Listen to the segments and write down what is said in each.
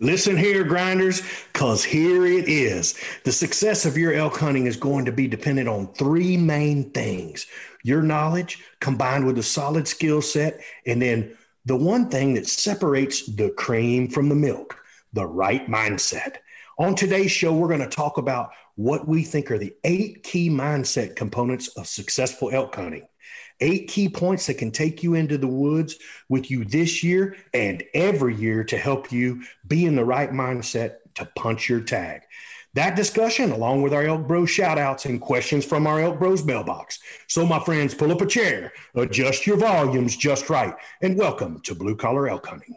Listen here, grinders, because here it is. The success of your elk hunting is going to be dependent on three main things your knowledge combined with a solid skill set, and then the one thing that separates the cream from the milk the right mindset. On today's show, we're going to talk about what we think are the eight key mindset components of successful elk hunting. Eight key points that can take you into the woods with you this year and every year to help you be in the right mindset to punch your tag. That discussion, along with our Elk Bros shout outs and questions from our Elk Bros mailbox. So, my friends, pull up a chair, adjust your volumes just right, and welcome to Blue Collar Elk Hunting.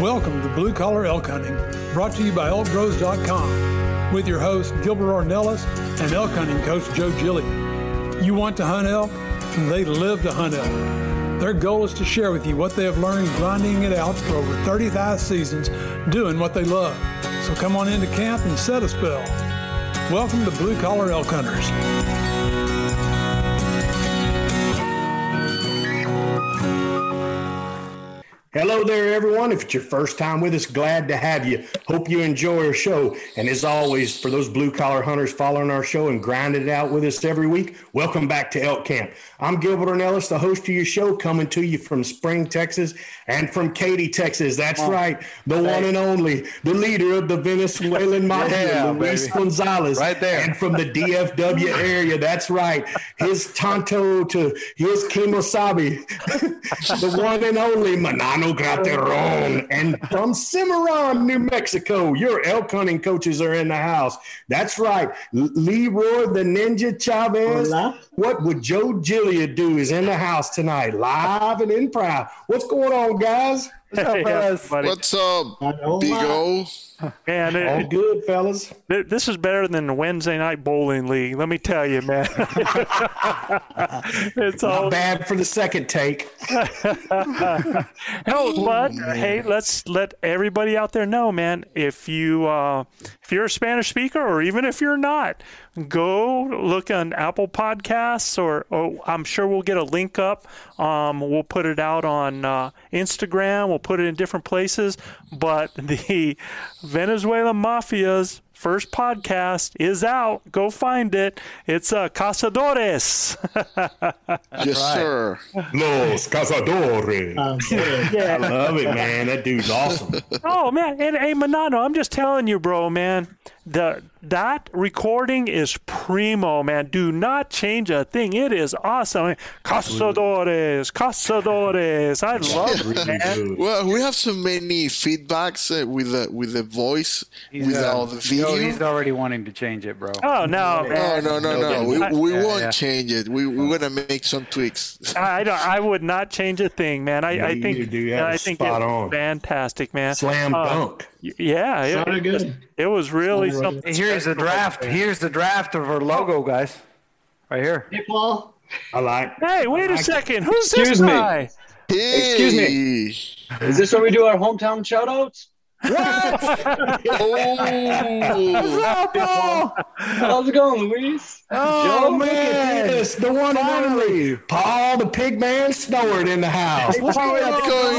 Welcome to Blue Collar Elk Hunting, brought to you by ElkBros.com, with your host Gilbert Ornelas and elk hunting coach Joe Ghiglia. You want to hunt elk? And they live to hunt elk. Their goal is to share with you what they have learned grinding it out for over 35 seasons, doing what they love. So come on into camp and set a spell. Welcome to Blue Collar Elk Hunters. Hello there, everyone. If it's your first time with us, glad to have you. Hope you enjoy our show. And as always, for those blue collar hunters following our show and grinding it out with us every week, welcome back to Elk Camp. I'm Gilbert Ornelas, the host of your show, coming to you from Spring, Texas, and from Katy, Texas. That's oh, right, the hey. one and only, the leader of the Venezuelan mafia, yeah, Luis baby. Gonzalez. Right there. And from the DFW area. That's right. His Tonto to his Kemosabe, the one and only Manano Graterón. And from Cimarron, New Mexico, your elk hunting coaches are in the house. That's right. Leroy the Ninja Chavez. Hola. What would Joe Ghiglia do is in the house tonight, live and in proud. What's going on, guys? What's up, fellas? What's up, Big O? Man, it, all good, fellas. This is better than the Wednesday night bowling league. Let me tell you, man. it's all bad for the second take. no, but hey, let's let everybody out there know, man. If you uh, if you're a Spanish speaker, or even if you're not, go look on Apple Podcasts, or, or I'm sure we'll get a link up. Um, we'll put it out on uh, Instagram. We'll put it in different places. But the Venezuela Mafia's first podcast is out. Go find it. It's uh, Cazadores. yes, sir. Los Cazadores. Um, yeah. I love it, man. That dude's awesome. oh, man. And hey, Manano, I'm just telling you, bro, man. the that recording is primo, man. Do not change a thing. It is awesome. Cazadores, Cazadores. I love it, man. Well, we have so many feedbacks uh, with the with the voice he's, without uh, the video. No, he's already wanting to change it, bro. Oh no, man. no, no, no, no. We, we yeah, won't yeah. change it. We we're gonna make some tweaks. I don't. I would not change a thing, man. I, I think. I think it's fantastic, man. Slam uh, dunk. Yeah, it, good. It was really something. Here's the draft. Here's the draft of our logo, guys. Right here. Hey, Paul. I like. Hey, wait like a second. Who's Excuse this guy? Me. Hey. Excuse me. Is this where we do our hometown shoutouts? What? oh. What's up, Paul? How's it going, Luis? Oh, Joe, man. This, the one and only Paul the pig man snored in the house. What's going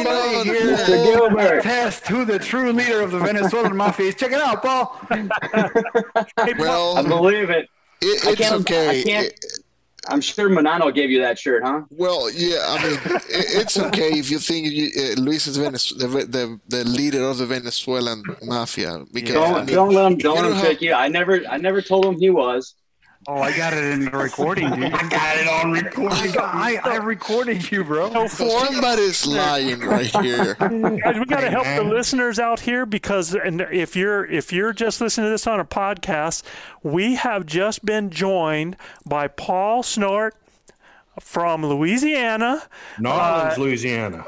on here? Mr. Gilbert. Test who the true leader of the Venezuelan mafia is. Check it out, Paul. well, I believe it. it it's okay. I can't. I'm sure Manano gave you that shirt, huh? Well, yeah. I mean, it's okay if you think you, uh, Luis is Venez- the, the, the leader of the Venezuelan mafia. Because don't, I mean, don't let him don't let him trick you. I never I never told him he was. Oh, I got it in the recording, dude. I got it on recording. I, I, I recorded you, bro. No, somebody's lying right here. Guys, we got to help the listeners out here because, and if you're if you're just listening to this on a podcast, we have just been joined by Paul Snort from Louisiana. Narlands, uh, Louisiana.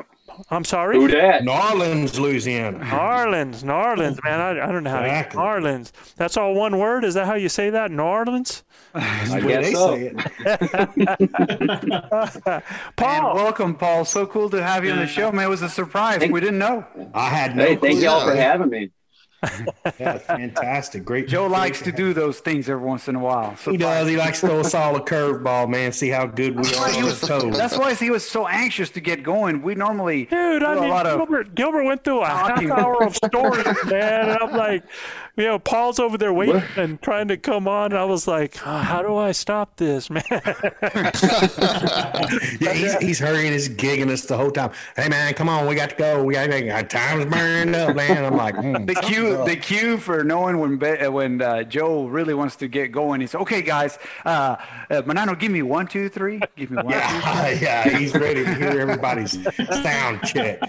I'm sorry. Who that? Narlands, Louisiana. Narlands, Narlands, man. I, I don't know how exactly. to Narlands. That's all one word. Is that how you say that? Narlands. I guess so. Paul, and welcome, Paul. So cool to have you on the show, man. It was a surprise. Thank, we didn't know. I had no. Hey, thank y'all for having me. yeah, fantastic. Great. Joe likes to do those things every once in a while. So he does. He likes to throw a solid curveball, man. See how good we are on his toes. That's why he was so anxious to get going. We normally dude. I mean, Gilbert, Gilbert went through a half hour of stories, man, and I'm like, you know, Paul's over there waiting what? and trying to come on. I was like, oh, how do I stop this, man? yeah, he's, he's hurrying, he's gigging us the whole time. Hey, man, come on, we got to go. We got to time's burning up, man. I'm like, mm, the cue, the cue for knowing when when uh, Joe really wants to get going. He's okay, guys. Uh, uh, Manano, give me one, two, three. Give me one, yeah, two, three. yeah. He's ready to hear everybody's sound check.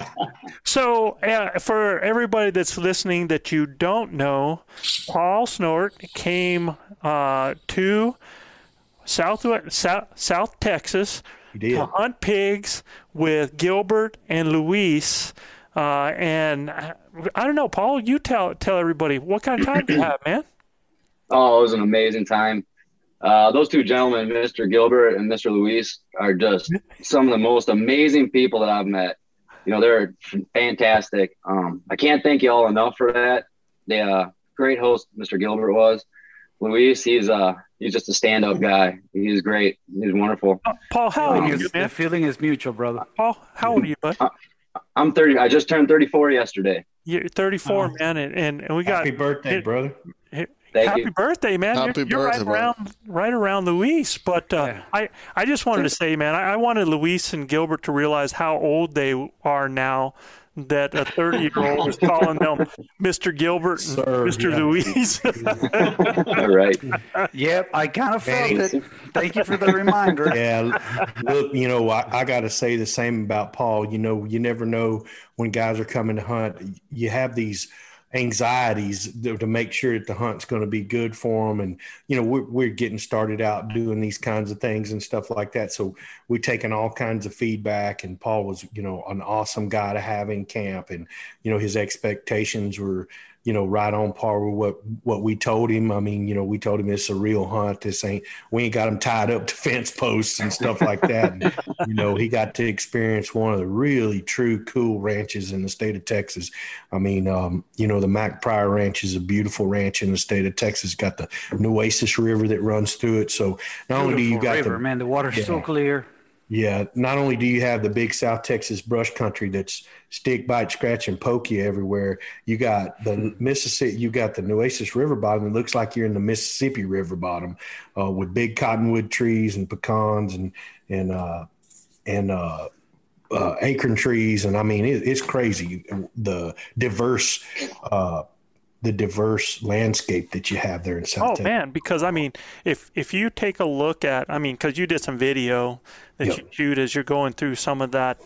So, uh, for everybody that's listening that you don't know, Paul Snort came uh, to South, South, South Texas to hunt pigs with Gilbert and Luis. Uh, and I don't know, Paul. You tell tell everybody what kind of time you have, man. Oh, it was an amazing time. Uh, those two gentlemen, Mr. Gilbert and Mr. Luis, are just some of the most amazing people that I've met. You know, they're fantastic. Um, I can't thank you all enough for that. They uh, great host Mr. Gilbert was. Luis, he's uh he's just a stand up guy. He's great. He's wonderful. Uh, Paul, how old are you, man? The feeling is mutual, brother. Paul, how old are you, bud? I'm 30. I just turned 34 yesterday. You're 34, oh. man, and, and, and we got happy birthday, it, brother. It, Thank happy you. birthday, man! Happy you're, you're birthday, right around right around Luis. But uh, yeah. I I just wanted to say, man, I, I wanted Luis and Gilbert to realize how old they are now that a 30 year old is calling them Mr. Gilbert and Sir, Mr. Yeah. All right. Yep, I kind of felt it. Thank you for the reminder. Yeah, look, you know, I, I got to say the same about Paul. You know, you never know when guys are coming to hunt. You have these anxieties to make sure that the hunt's going to be good for them. And, you know, we're, we're getting started out doing these kinds of things and stuff like that. So we're taking all kinds of feedback and Paul was, you know, an awesome guy to have in camp. And, you know, his expectations were, you know, right on par with what what we told him. I mean, you know, we told him it's a real hunt. This ain't we ain't got him tied up to fence posts and stuff like that. And, you know, he got to experience one of the really true cool ranches in the state of Texas. I mean, um, you know, the Mac Pryor Ranch is a beautiful ranch in the state of Texas. Got the Nueces River that runs through it. So not beautiful only do you got river, the man, the water's yeah, so clear. Yeah, not only do you have the big South Texas brush country that's stick, bite, scratch, and poke you everywhere, you got the Mississippi, you got the Nueces River bottom. It looks like you're in the Mississippi River bottom uh, with big cottonwood trees and pecans and and uh, and uh, uh, acorn trees, and I mean it, it's crazy the diverse uh, the diverse landscape that you have there in South Oh Texas. man, because I mean, if if you take a look at, I mean, because you did some video that Yep. you shoot as you're going through some of that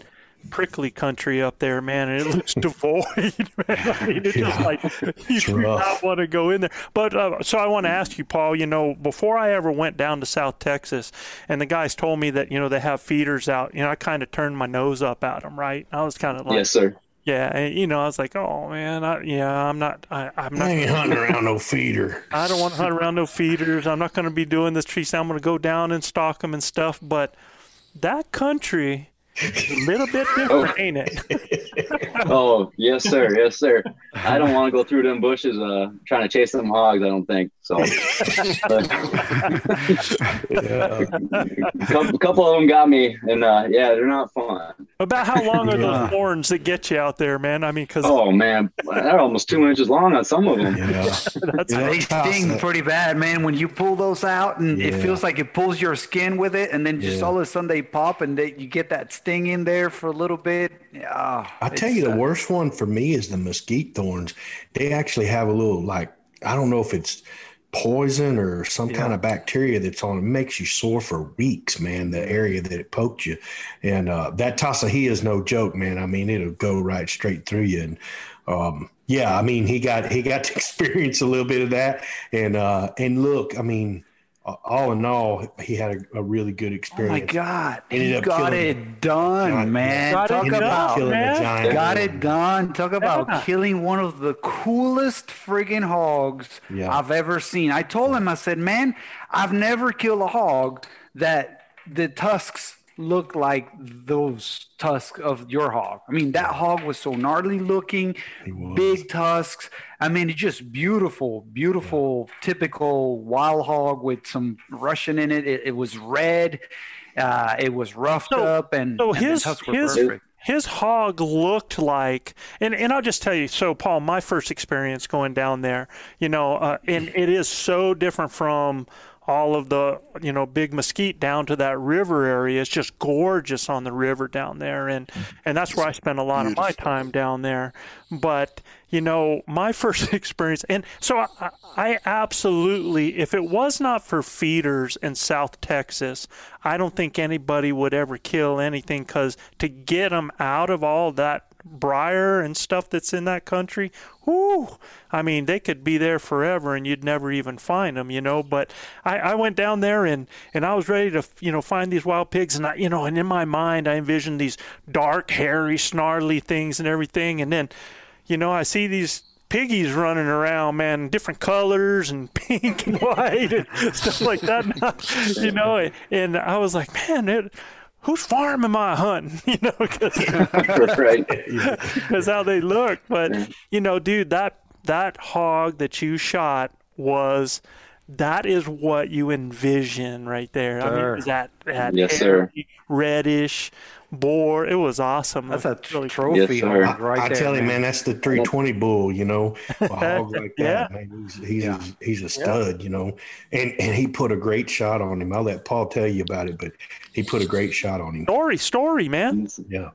prickly country up there, man, and it looks devoid, man. I mean, it's just like you do rough. not want to go in there. But uh, so I want to ask you, Paul. You know, before I ever went down to South Texas, and the guys told me that you know they have feeders out, you know, I kind of turned my nose up at them, right? I was kind of like, yes, sir. yeah, and, you know, I was like, oh man, I, yeah, I'm not, I, I'm I not. ain't hunting around no feeder. I don't want to hunt around no feeders. I'm not going to be doing this tree stand. I'm going to go down and stalk them and stuff. But that country is a little bit different, ain't it? Oh, yes, sir. Yes, sir. I don't want to go through them bushes uh, trying to chase them hogs. I don't think so. Yeah. a couple, couple of them got me, and uh, yeah, they're not fun. About how long are Yeah. those horns that get you out there, man? I mean, because Oh man, they're almost two inches long on some of them. Yeah. that's Yeah. They sting pretty bad, man. When you pull those out, and it feels like it pulls your skin with it, and then just Yeah. all of a sudden they pop, and they, you get that sting in there for a little bit. Yeah, I tell you, the worst one for me is the mesquite thorns. They actually have a little like I don't know if it's poison or some kind of bacteria that's on it. Makes you sore for weeks, man. The area that it poked you, and uh, that Tassajia is no joke, man. I mean, it'll go right straight through you, and um, yeah, I mean, he got he got to experience a little bit of that, and uh, and look, I mean, Uh, all in all, he had a, a really good experience. Oh my. God, Ended he up got killing- it done, Got- man. Got it Talk Ended about killing man. a giant. got one. it done. Talk about Yeah. killing one of the coolest friggin' hogs Yeah. I've ever seen. I told him, I said, man, I've never killed a hog that the tusks look like those tusks of your hog. I mean, that hog was so gnarly looking, big tusks. I mean, it's just beautiful, beautiful, typical wild hog with some Russian in it. It, it was red. Uh, it was roughed So- up, and, so and the his tusks were his perfect. his hog looked like, and and I'll just tell you. So Paul, my first experience going down there, you know, uh, and it is so different from all of the you know big mesquite down to that river area. It's just gorgeous on the river down there, and and that's where I spend a lot of my time down there. But you know, my first experience, and so I, I absolutely, if it was not for feeders in South Texas, I don't think anybody would ever kill anything because to get them out of all that briar and stuff that's in that country, whoo, I mean, they could be there forever and you'd never even find them, you know. But I, I went down there and, and I was ready to, you know, find these wild pigs. And I, you know, and in my mind, I envisioned these dark, hairy, snarly things and everything. And then, you know, I see these piggies running around, man, different colors and pink and white and stuff like that. you know, and I was like, man, it, whose farm am I hunting? You know, because right. That's how they look. But you know, dude, that that hog that you shot was. That is what you envision right there. I mean, Sure. that that Yes, sir. reddish boar. It was awesome. That's a It really trophy Yes, sir. hog right I there. tell you, man. man, that's the 320 bull. You know, a hog like Yeah. that, man. He's he's a, he's a stud. You know, and and he put a great shot on him. I'll let Paul tell you about it, but he put a great shot on him. story, story, man. Yeah,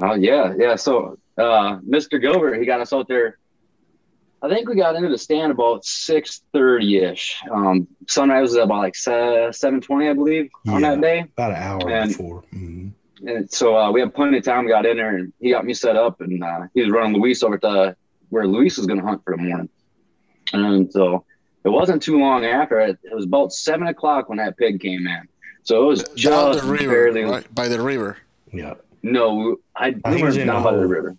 Oh yeah, yeah. So uh, Mr. Gilbert, he got us out there. I think we got into the stand about six thirty ish. Um, sunrise was about like seven twenty, I believe, on that day. about an hour And- before. hmm And so uh, we had plenty of time. Got in there, and he got me set up, and uh, he was running Luis over to where Luis was going to hunt for the morning. And so it wasn't too long after. It, it was about seven o'clock when that pig came in. So it was Down just the river, barely. right? By the river. Yeah. No, I, I we think were was in down the by the hole. river.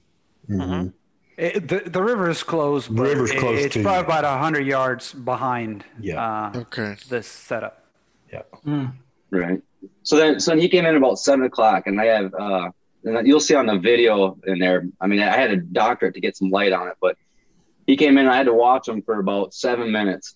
Mhm. It, the, the river is close. The but river's it- close It's to probably you. about 100 yards behind Yeah. uh, Okay. this setup. Yeah. Right. So then, so then he came in about seven o'clock, and I have, uh, and you'll see on the video in there. I mean, I had a doctorate to get some light on it, but he came in. I had to watch him for about seven minutes,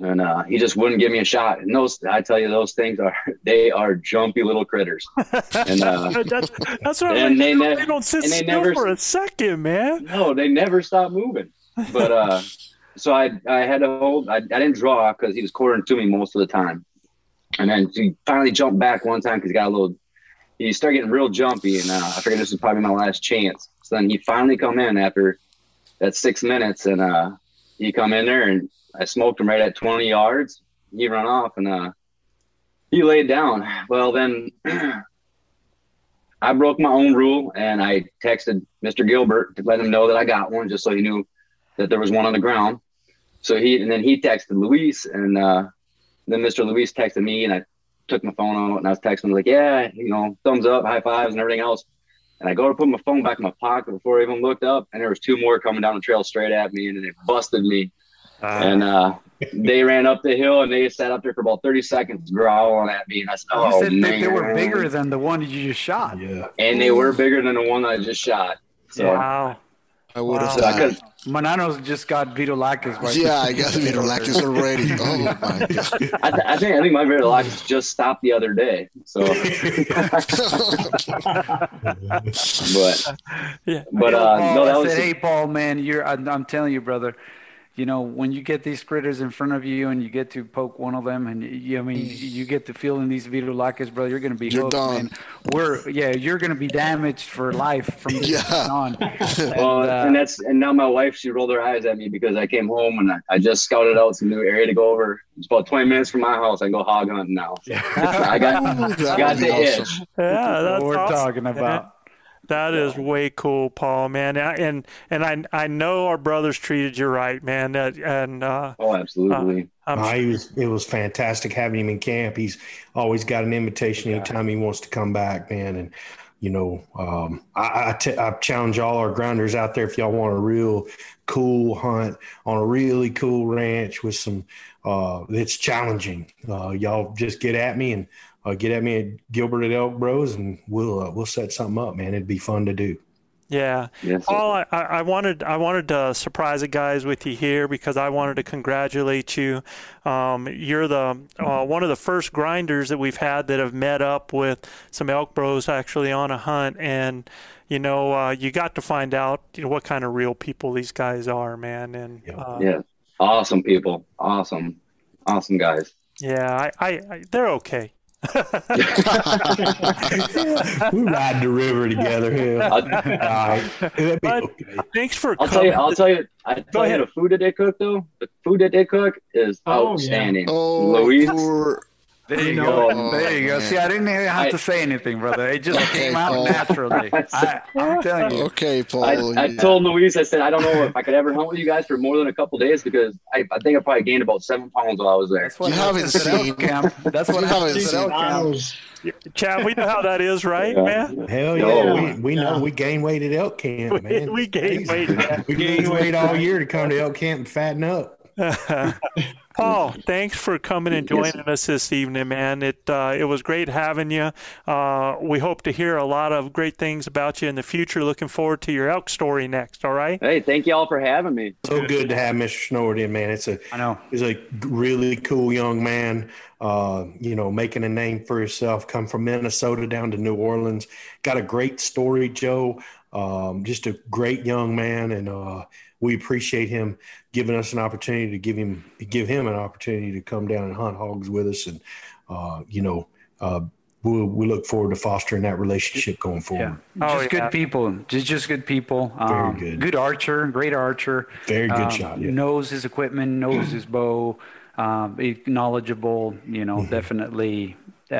and uh, he just wouldn't give me a shot. And those, I tell you, those things are they are jumpy little critters. And uh, that's, that's what And they they, ne- they don't sit still never- for a second, man. no, they never stop moving. But uh, so I I had to hold. I, I didn't draw because he was quartering to me most of the time, and then he finally jumped back one time because he got a little. He started getting real jumpy, and uh, I figured this was probably my last chance. So then he finally come in after that six minutes, and uh, he come in there and I smoked him right at 20 yards. He run off and uh, he laid down. Well, then I broke my own rule and I texted Mr. Gilbert to let him know that I got one, just so he knew that there was one on the ground. So he and then he texted Luis and uh, then Mr. Luis texted me and I took my phone out and I was texting like, yeah, you know, thumbs up, high fives and everything else. And I go to put my phone back in my pocket before I even looked up, and there was two more coming down the trail straight at me, and they busted me. and uh, they ran up the hill and they sat up there for about 30 seconds growling at me. And I said, You Oh, said man. they were bigger than the one you just shot. Yeah. And they were bigger than the one I just shot. So, Wow. I would have Wow. died. because Manano's just got Vito Lacus. Right Yeah, I got Virolactis already. Oh my god. I, th- I think I think my very life just stopped the other day. So, but Yeah. but uh, Paul, no, that I was said, hey, Paul, man, you're. I, I'm telling you, brother. You know, when you get these critters in front of you and you get to poke one of them, and you, I mean, you get to feeling these Vito Lacus, brother, you're gonna be You're hooked, done. man. We're yeah, you're gonna be damaged for life from this Yeah. on. And, Well, uh, and that's and now my wife she rolled her eyes at me because I came home and I, I just scouted out some new area to go over. It's about twenty minutes from my house. I go hog hunting now. So I got I got the awesome. itch. Yeah, that's that's what we're awesome, talking man. about. That is way cool, Paul, man. And and I I know our brothers treated you right, man. That and uh, Oh, absolutely. I'm Uh, he was, it was fantastic having him in camp. He's always got an invitation anytime he wants to come back, man. And, you know, um, I, I, t- I challenge all our grinders out there if y'all want a real cool hunt on a really cool ranch with some, uh, it's challenging. Uh, y'all just get at me and uh, get at me at Gilbert at Elk Bros and we'll, uh, we'll set something up, man. It'd be fun to do. Yeah, Yes. Paul, I, I I wanted I wanted to surprise the guys with you here because I wanted to congratulate you. Um, you're the uh, one of the first grinders that we've had that have met up with some elk bros actually on a hunt, and you know uh, you got to find out you know what kind of real people these guys are, man. And Yeah. uh, Yeah. Awesome people. Awesome. Awesome guys. yeah, I, I, I they're okay. we ride the river together here. All right. That'd be okay. Thanks for I'll tell you. coming. I'll tell you. I tell ahead. you, the food that they cook though, the food that they cook is Oh, yeah. outstanding. Oh, Luis, poor. There you know go. what? Oh, there you go. Oh, See, I didn't even have I- to say anything, brother. It just Okay, came out Paul. naturally. I, I'm telling you. Okay, Paul. I, I yeah. told Luis, I said, I don't know if I could ever hunt with you guys for more than a couple days because I, I think I probably gained about seven pounds while I was there. That's what You haven't elk seen- camp. That's what You happens haven't elk seen- camp. Chad, we know how that is, right, Yeah. man? Hell No. yeah, oh, we, we know we gain weight at elk camp, man. we gained weight. We gain weight all year to come to elk camp and fatten up. Paul, thanks for coming and Yes. joining us this evening, man. It uh, it was great having you. Uh, we hope to hear a lot of great things about you in the future. Looking forward to your elk story next. All right. Hey, thank y'all for having me. So good to have Mr. Snoward in, man. It's a I know. he's a really cool young man. Uh, you know, making a name for himself. Come from Minnesota down to New Orleans. Got a great story, Joe. Um, just a great young man, and uh, we appreciate him giving us an opportunity to give him give him an opportunity to come down and hunt hogs with us, and uh, you know, uh, we we look forward to fostering that relationship going forward. Yeah. Oh, just yeah. good people. Just just good people. Um, good. Good archer, great archer. Very good Um, shot. Yeah. Knows his equipment, knows his bow. Um, knowledgeable. You know, Mm-hmm. definitely. Uh,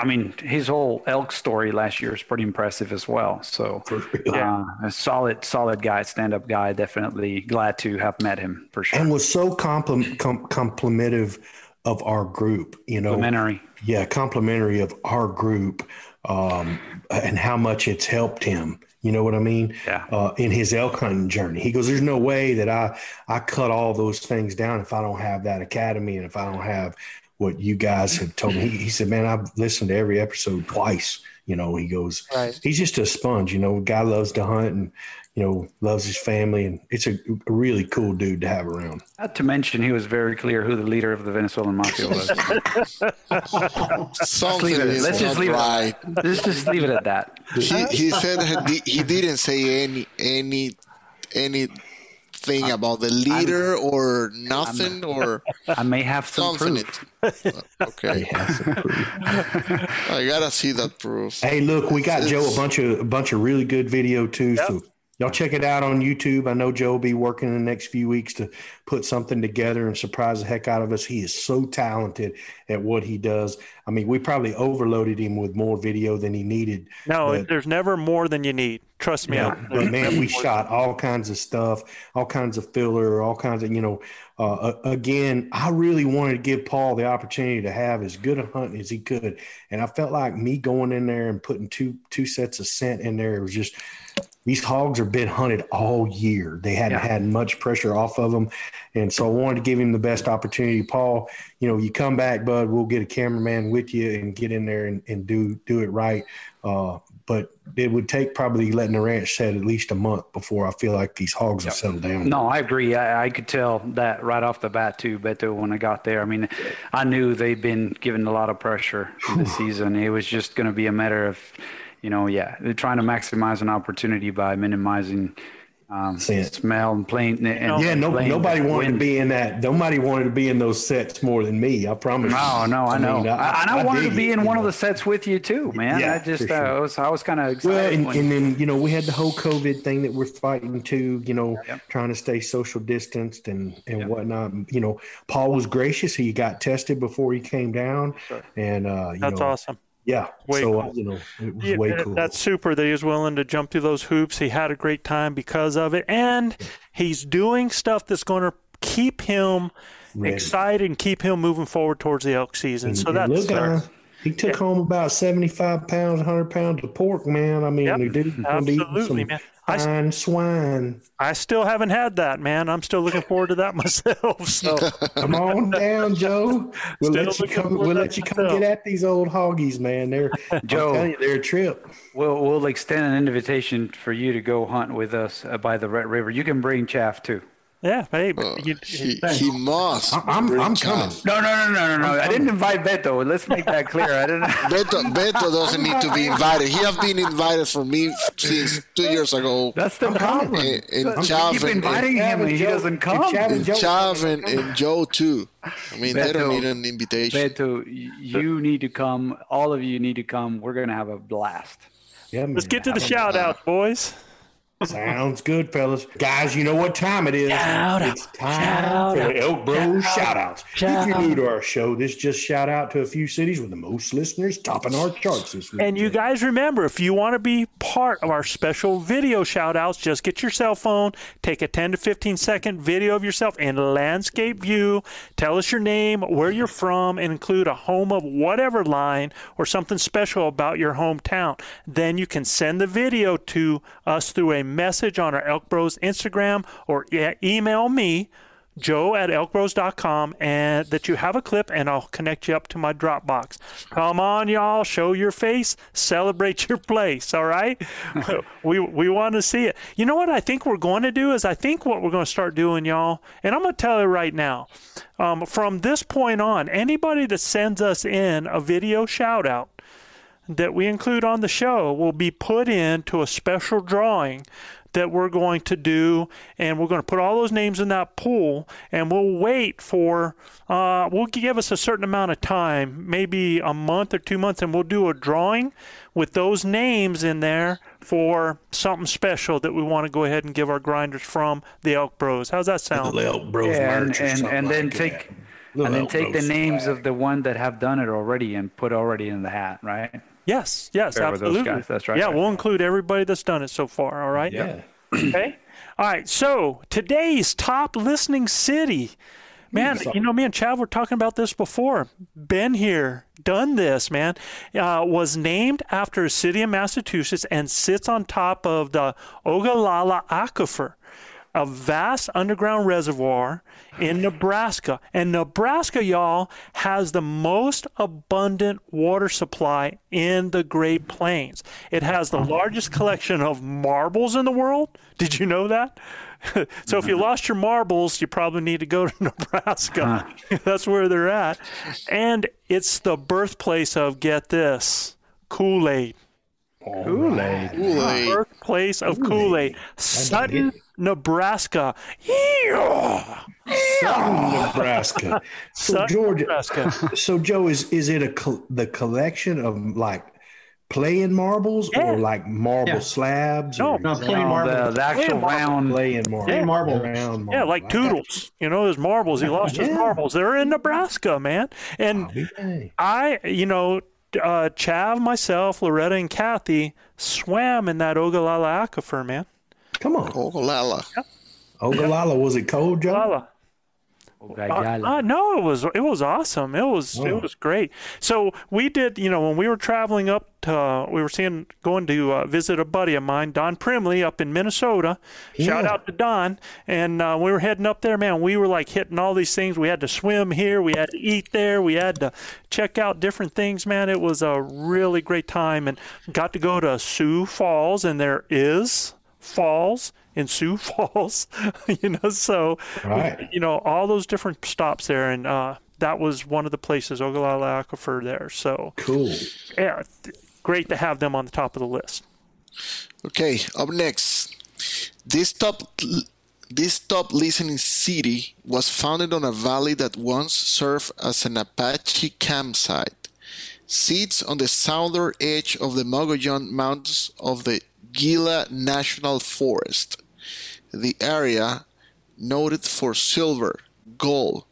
I mean, his whole elk story last year is pretty impressive as well. So, uh, a solid, solid guy, stand-up guy. Definitely glad to have met him for sure. and was so complim- com- complimentive of our group. You know, Complimentary. yeah, complimentary of our group um, and how much it's helped him. You know what I mean? Yeah. Uh, in his elk hunting journey, he goes, "There's no way that I I cut all those things down if I don't have that academy and if I don't have what you guys have told me." He, he said, "Man, I've listened to every episode twice." You know, he goes, Right. he's just a sponge. You know, guy loves to hunt and you know loves his family, and it's a, a really cool dude to have around. Not to mention, he was very clear who the leader of the Venezuelan mafia was. Something leave it. is Let's just not leave it. right. Let's just leave it at that. He, he said he, he didn't say any, any any anything about the leader or nothing or I may have some something. proof. It, okay, I gotta see that proof. Hey, look, we got Joe a bunch of a bunch of really good video too. So Y'all check it out on YouTube. I know Joe will be working in the next few weeks to put something together and surprise the heck out of us. He is so talented at what he does. I mean, we probably overloaded him with more video than he needed. No, but- there's never more than you need. Trust me. yeah, but man, we shot all kinds of stuff, all kinds of filler, all kinds of you know. Uh, again, I really wanted to give Paul the opportunity to have as good a hunt as he could, and I felt like me going in there and putting two two sets of scent in there. Was just these hogs are been hunted all year. They hadn't Yeah. had much pressure off of them, and so I wanted to give him the best opportunity. Paul, you know, you come back, bud. We'll get a cameraman with you and get in there and, and do do it right. Uh, but it would take probably letting the ranch set at least a month before I feel like these hogs will settle down. No, I agree. I, I could tell that right off the bat too, Beto, when I got there. I mean, I knew they'd been given a lot of pressure this season. It was just going to be a matter of, you know, yeah, they're trying to maximize an opportunity by minimizing um, Scent. smell and plain. And Yeah, no, plain nobody wanted to be in that. Nobody wanted to be in those sets more than me. I promise. No, you. no, I know. mean, I, and I, wanted to be it, in you one of the sets with you too, man. Yeah, I just, for uh. I was, I was kind of excited. Well, and, when- and then you know we had the whole COVID thing that we're fighting to, You know, Yep. trying to stay social distanced and and whatnot. You know, Paul was gracious. He got tested before he came down, and uh, you That's know, awesome. Yeah. Way so cool. uh, you know, it was Yeah, way cool. That's super that he was willing to jump through those hoops. He had a great time because of it. And he's doing stuff that's going to keep him Ready. excited and keep him moving forward towards the elk season. So And that's look, uh, he took home about seventy-five pounds, hundred pounds of pork, man. I mean, Yep, the gonna be some man. I s- fine swine. I still haven't had that, man. I'm still looking forward to that myself. So Come on down, Joe. We'll Still let you come. We'll let you come myself. get at these old hoggies, man. They're Joe. You, they're a trip. we'll, we'll extend an invitation for you to go hunt with us uh, by the Red River. You can bring Chav too. Yeah, hey, Uh, you, he, he must. I'm- I'm coming. No, no, no, no, no, no. I didn't invite Beto. Let's make that clear. I didn't. Beto, Beto doesn't need to be invited. He has been invited for me since two years ago. That's the problem. And, and You Chav keep and, inviting and, him and he Joe- doesn't and come. Chav and Joe- Chav and, and Joe too. I mean, they don't need an invitation. Beto, y- you need to come. All of you need to come. We're gonna have a blast. Yeah, let's man. get to the shout outs, boys. Sounds good, fellas. Guys, you know what time it is. Shout out. it's time Shout for out. Elk Bros shout outs. Shout If you're new to our show, this just shout out to a few cities with the most listeners topping our charts this week. And you guys remember, if you want to be part of our special video shout outs, just get your cell phone, take a 10 to 15 second video of yourself in landscape view, tell us your name, where you're from, and include a home of whatever line or something special about your hometown. Then you can send the video to us through a message on our Elk Bros Instagram or e- email me joe at elkbros.com and that you have a clip and I'll connect you up to my Dropbox. Come on, y'all, show your face, celebrate your place, all right? we we want to see it. You know what I think we're going to do is I think what we're going to start doing, y'all, and I'm going to tell you right now. Um, from this point on, anybody that sends us in a video shout out that we include on the show will be put into a special drawing that we're going to do and we're going to put all those names in that pool and we'll wait for uh, we'll give us a certain amount of time maybe a month or two months and we'll do a drawing with those names in there for something special that we want to go ahead and give our grinders from the elk bros how's that sound The Elk Bros Yeah, and merch and, something and then like take that. and then Elk take the names swag. of the one that have done it already and put already in the hat, right? Yes yes Fair with those absolutely guys, that's right. yeah we'll include everybody that's done it so far all right Yeah. Okay. All right. So today's top listening city. Man, you know, me and Chav were talking about this before. Been here, done this, man. Uh, was named after a city in Massachusetts and sits on top of the Ogallala Aquifer, a vast underground reservoir in Nebraska. And Nebraska, y'all, has the most abundant water supply in the Great Plains. It has the largest collection of marbles in the world. Did you know that? so if you lost your marbles, you probably need to go to Nebraska. That's where they're at. And it's the birthplace of, get this, Kool Aid. Kool-Aid. Kool-Aid. Birthplace of Kool Aid. Sutton, Nebraska. Yeah. Nebraska. So Sutton, George, Nebraska. so Joe, is is it a col- the collection of like playing marbles Yeah. or like marble Yeah. slabs? No, or No, plain No, the, the actual Playing marble. round. playing marbles. Yeah. marble. Round Yeah, like I got you. Toodles. You know, his marbles. He lost his marbles. They're in Nebraska, man. And I, you know, uh, Chav, myself, Loretta, and Kathy swam in that Ogallala aquifer, man. Come on. Oh, Lala. Ogallala, was it cold, Joe? Ogallala. Ogallala. Uh, no, it was it was awesome. It was Oh. it was great. So we did, you know, when we were traveling up to, uh, we were seeing going to uh, visit a buddy of mine, Don Primley, up in Minnesota. Shout out to Don. And uh, we were heading up there, man. We were like hitting all these things. We had to swim here. We had to eat there. We had to check out different things, man. It was a really great time, and got to go to Sioux Falls, and there is falls in Sioux Falls, you know. So Right. you know all those different stops there and uh that was one of the places ogallala aquifer there so Cool. yeah great to have them on the top of the list Okay, up next. This top this top listening city was founded on a valley that once served as an Apache campsite. Sits on the southern edge of the Mogollon Mountains of the Gila National Forest. The area, noted for silver, gold,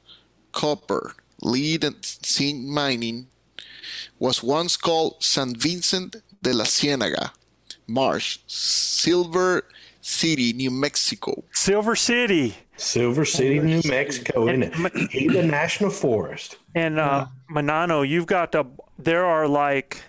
copper, lead, and zinc mining, was once called San Vincent de la Ciénaga, Marsh, Silver City, New Mexico. silver city Silver City, New Mexico, isn't it? Gila National Forest. and uh manano you've got the there are like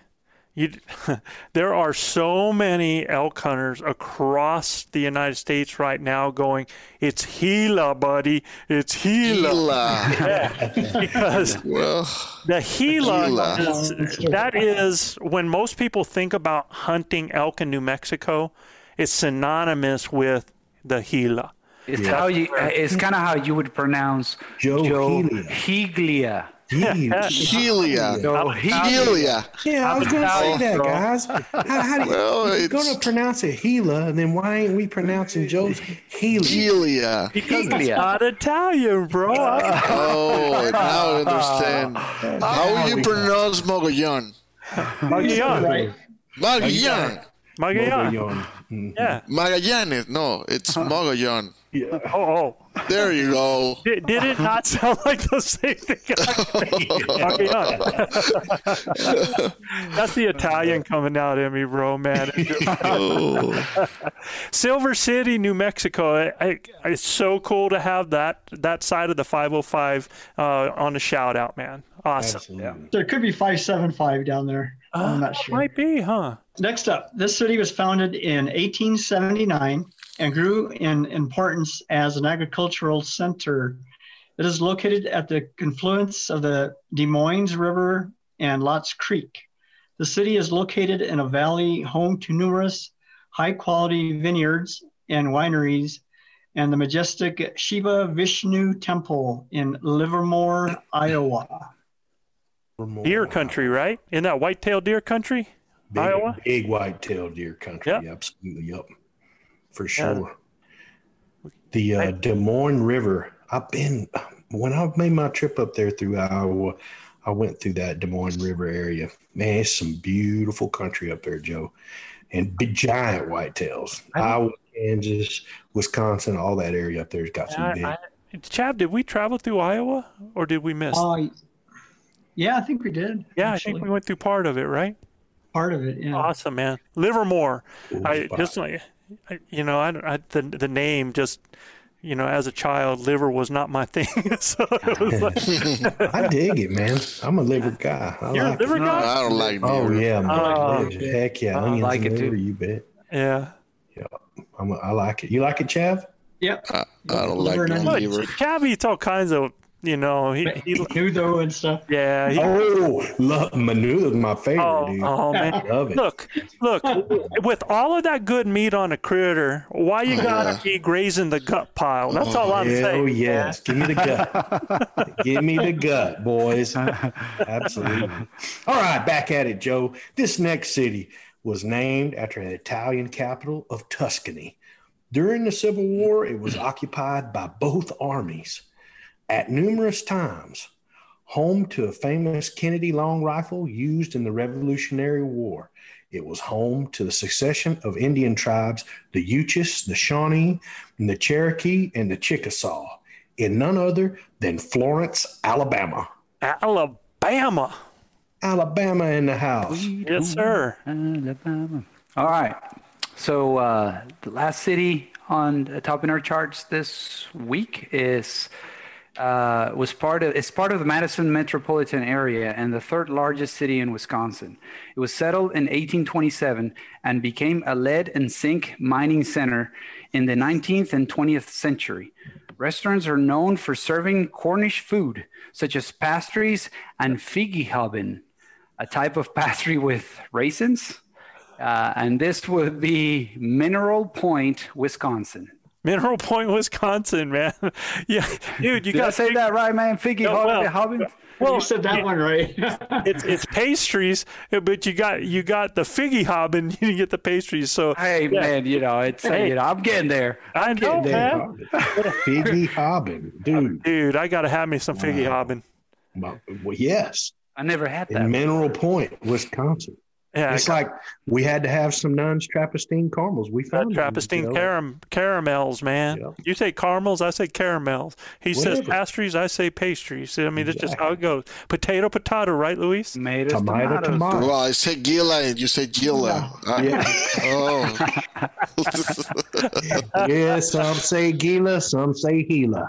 you there are so many elk hunters across the united states right now going it's gila buddy it's gila Gila. because Well, The Gila, Gila. is- that is when most people think about hunting elk in New Mexico, it's synonymous with the Gila. It's how you. It's kind of how you would pronounce Joe Joe Healy. Higlia. Gila. Helia. Joe Higlia. Helia. Yeah, I was going to say that, bro. guys. How, how do you, Well, you're going to pronounce it Gila, and then why ain't we pronouncing Joe's Healy? Helia. Because it's not Italian, bro. Oh, now I understand. How you pronounce Mogollon? Magallanes. Right. Magallanes. Magallanes. Yeah. Magallanes. No, it's uh-huh. Mogollon. Oh, oh. There you go. Did, did it not sound like the same thing? Magallanes. That's the Italian coming out in me, bro, man. Oh, Silver City, New Mexico. I, I, it's so cool to have that that side of the 505 uh, on the shout out, man. Awesome. Absolutely. There could be 575 down there. I'm uh, not sure. Might be, huh? Next up, this city was founded in 1879 and grew in importance as an agricultural center. It is located at the confluence of the Des Moines River and Lotts Creek. The city is located in a valley home to numerous high quality vineyards and wineries and the majestic Shiva Vishnu Temple in Livermore, Iowa. Deer country, right? In that white-tailed deer country, Big, Iowa. big white-tailed deer country. Yep. Absolutely, yep, for sure. The uh, Des Moines River. I've been when I made my trip up there through Iowa. I went through that Des Moines River area. Man, it's some beautiful country up there, Joe, and big giant whitetails. Iowa, Kansas, Wisconsin, all that area up there's got some I, big. I, Chav, did we travel through Iowa or did we miss? Uh, yeah, I think we did. yeah, I think we went through part of it, right? Part of it. Yeah. Awesome, man. Livermore. Cool I spot. just like, you know, I, I the the name just, you know, as a child, liver was not my thing. so like, I dig it, man. I'm a liver guy. I you're a liver it. guy. I don't like Oh yeah, I'm Oh, like heck yeah, I onions like and it, too. liver. You bet. Yeah. Yeah, I'm a, I like it. You like it, Chav? Yep. I, I don't like Liver and no onions. liver. Chav eats all kinds of, you know, he, he Nudo and stuff. yeah. He, Oh, love Manu is my favorite, Oh, dude. oh man! Love it. Look, look. With all of that good meat on a critter, why you oh, gotta be grazing the gut pile? That's all I'm Hell saying. Oh yes. Give me the gut. Give me the gut, boys. Absolutely. All right, back at it, Joe. This next city was named after an Italian capital of Tuscany. During the Civil War, it was occupied by both armies. At numerous times, home to a famous Kennedy long rifle used in the Revolutionary War. It was home to the succession of Indian tribes, the Uchis, the Shawnee, and the Cherokee, and the Chickasaw, in none other than Florence, Alabama. Alabama. Alabama in the house. Yes, sir. Alabama. All right. So uh, the last city on the top in our charts this week is uh, was part of it's part of the Madison metropolitan area and the third largest city in Wisconsin. It was settled in 1827 and became a lead and zinc mining center in the 19th and 20th century. Restaurants are known for serving Cornish food such as pastries and figgyhobbin, a type of pastry with raisins. Uh, and this would be Mineral Point, Wisconsin. Mineral Point, Wisconsin, man. yeah, dude, you got to say that right, man? Figgy No, well- Hobbin? Well, you said that one right. it's it's pastries, but you got you got the figgyhobbin you get the pastries. So Hey, Yeah. man, you know, it's, Hey. you know, I'm getting there. I know, Getting there. man. Figgyhobbin, dude. Dude, I gotta have me some figgyhobbin. Well, yes, I never had that. in Mineral Point, Wisconsin. Yeah, It's like we had to have some nuns Trappistine caramels. We that found them, Trappistine you know. caram- caramels, man. Yeah. You say caramels, I say caramels. He says pastries, I say pastries. I mean, it's just how it goes. Potato, potato, right, Luis? Tomatoes, Tomato, tomatoes. tomato. Well, I said Gila and you said Gila. Uh, Yeah. Oh. yeah, some say Gila, some say Gila.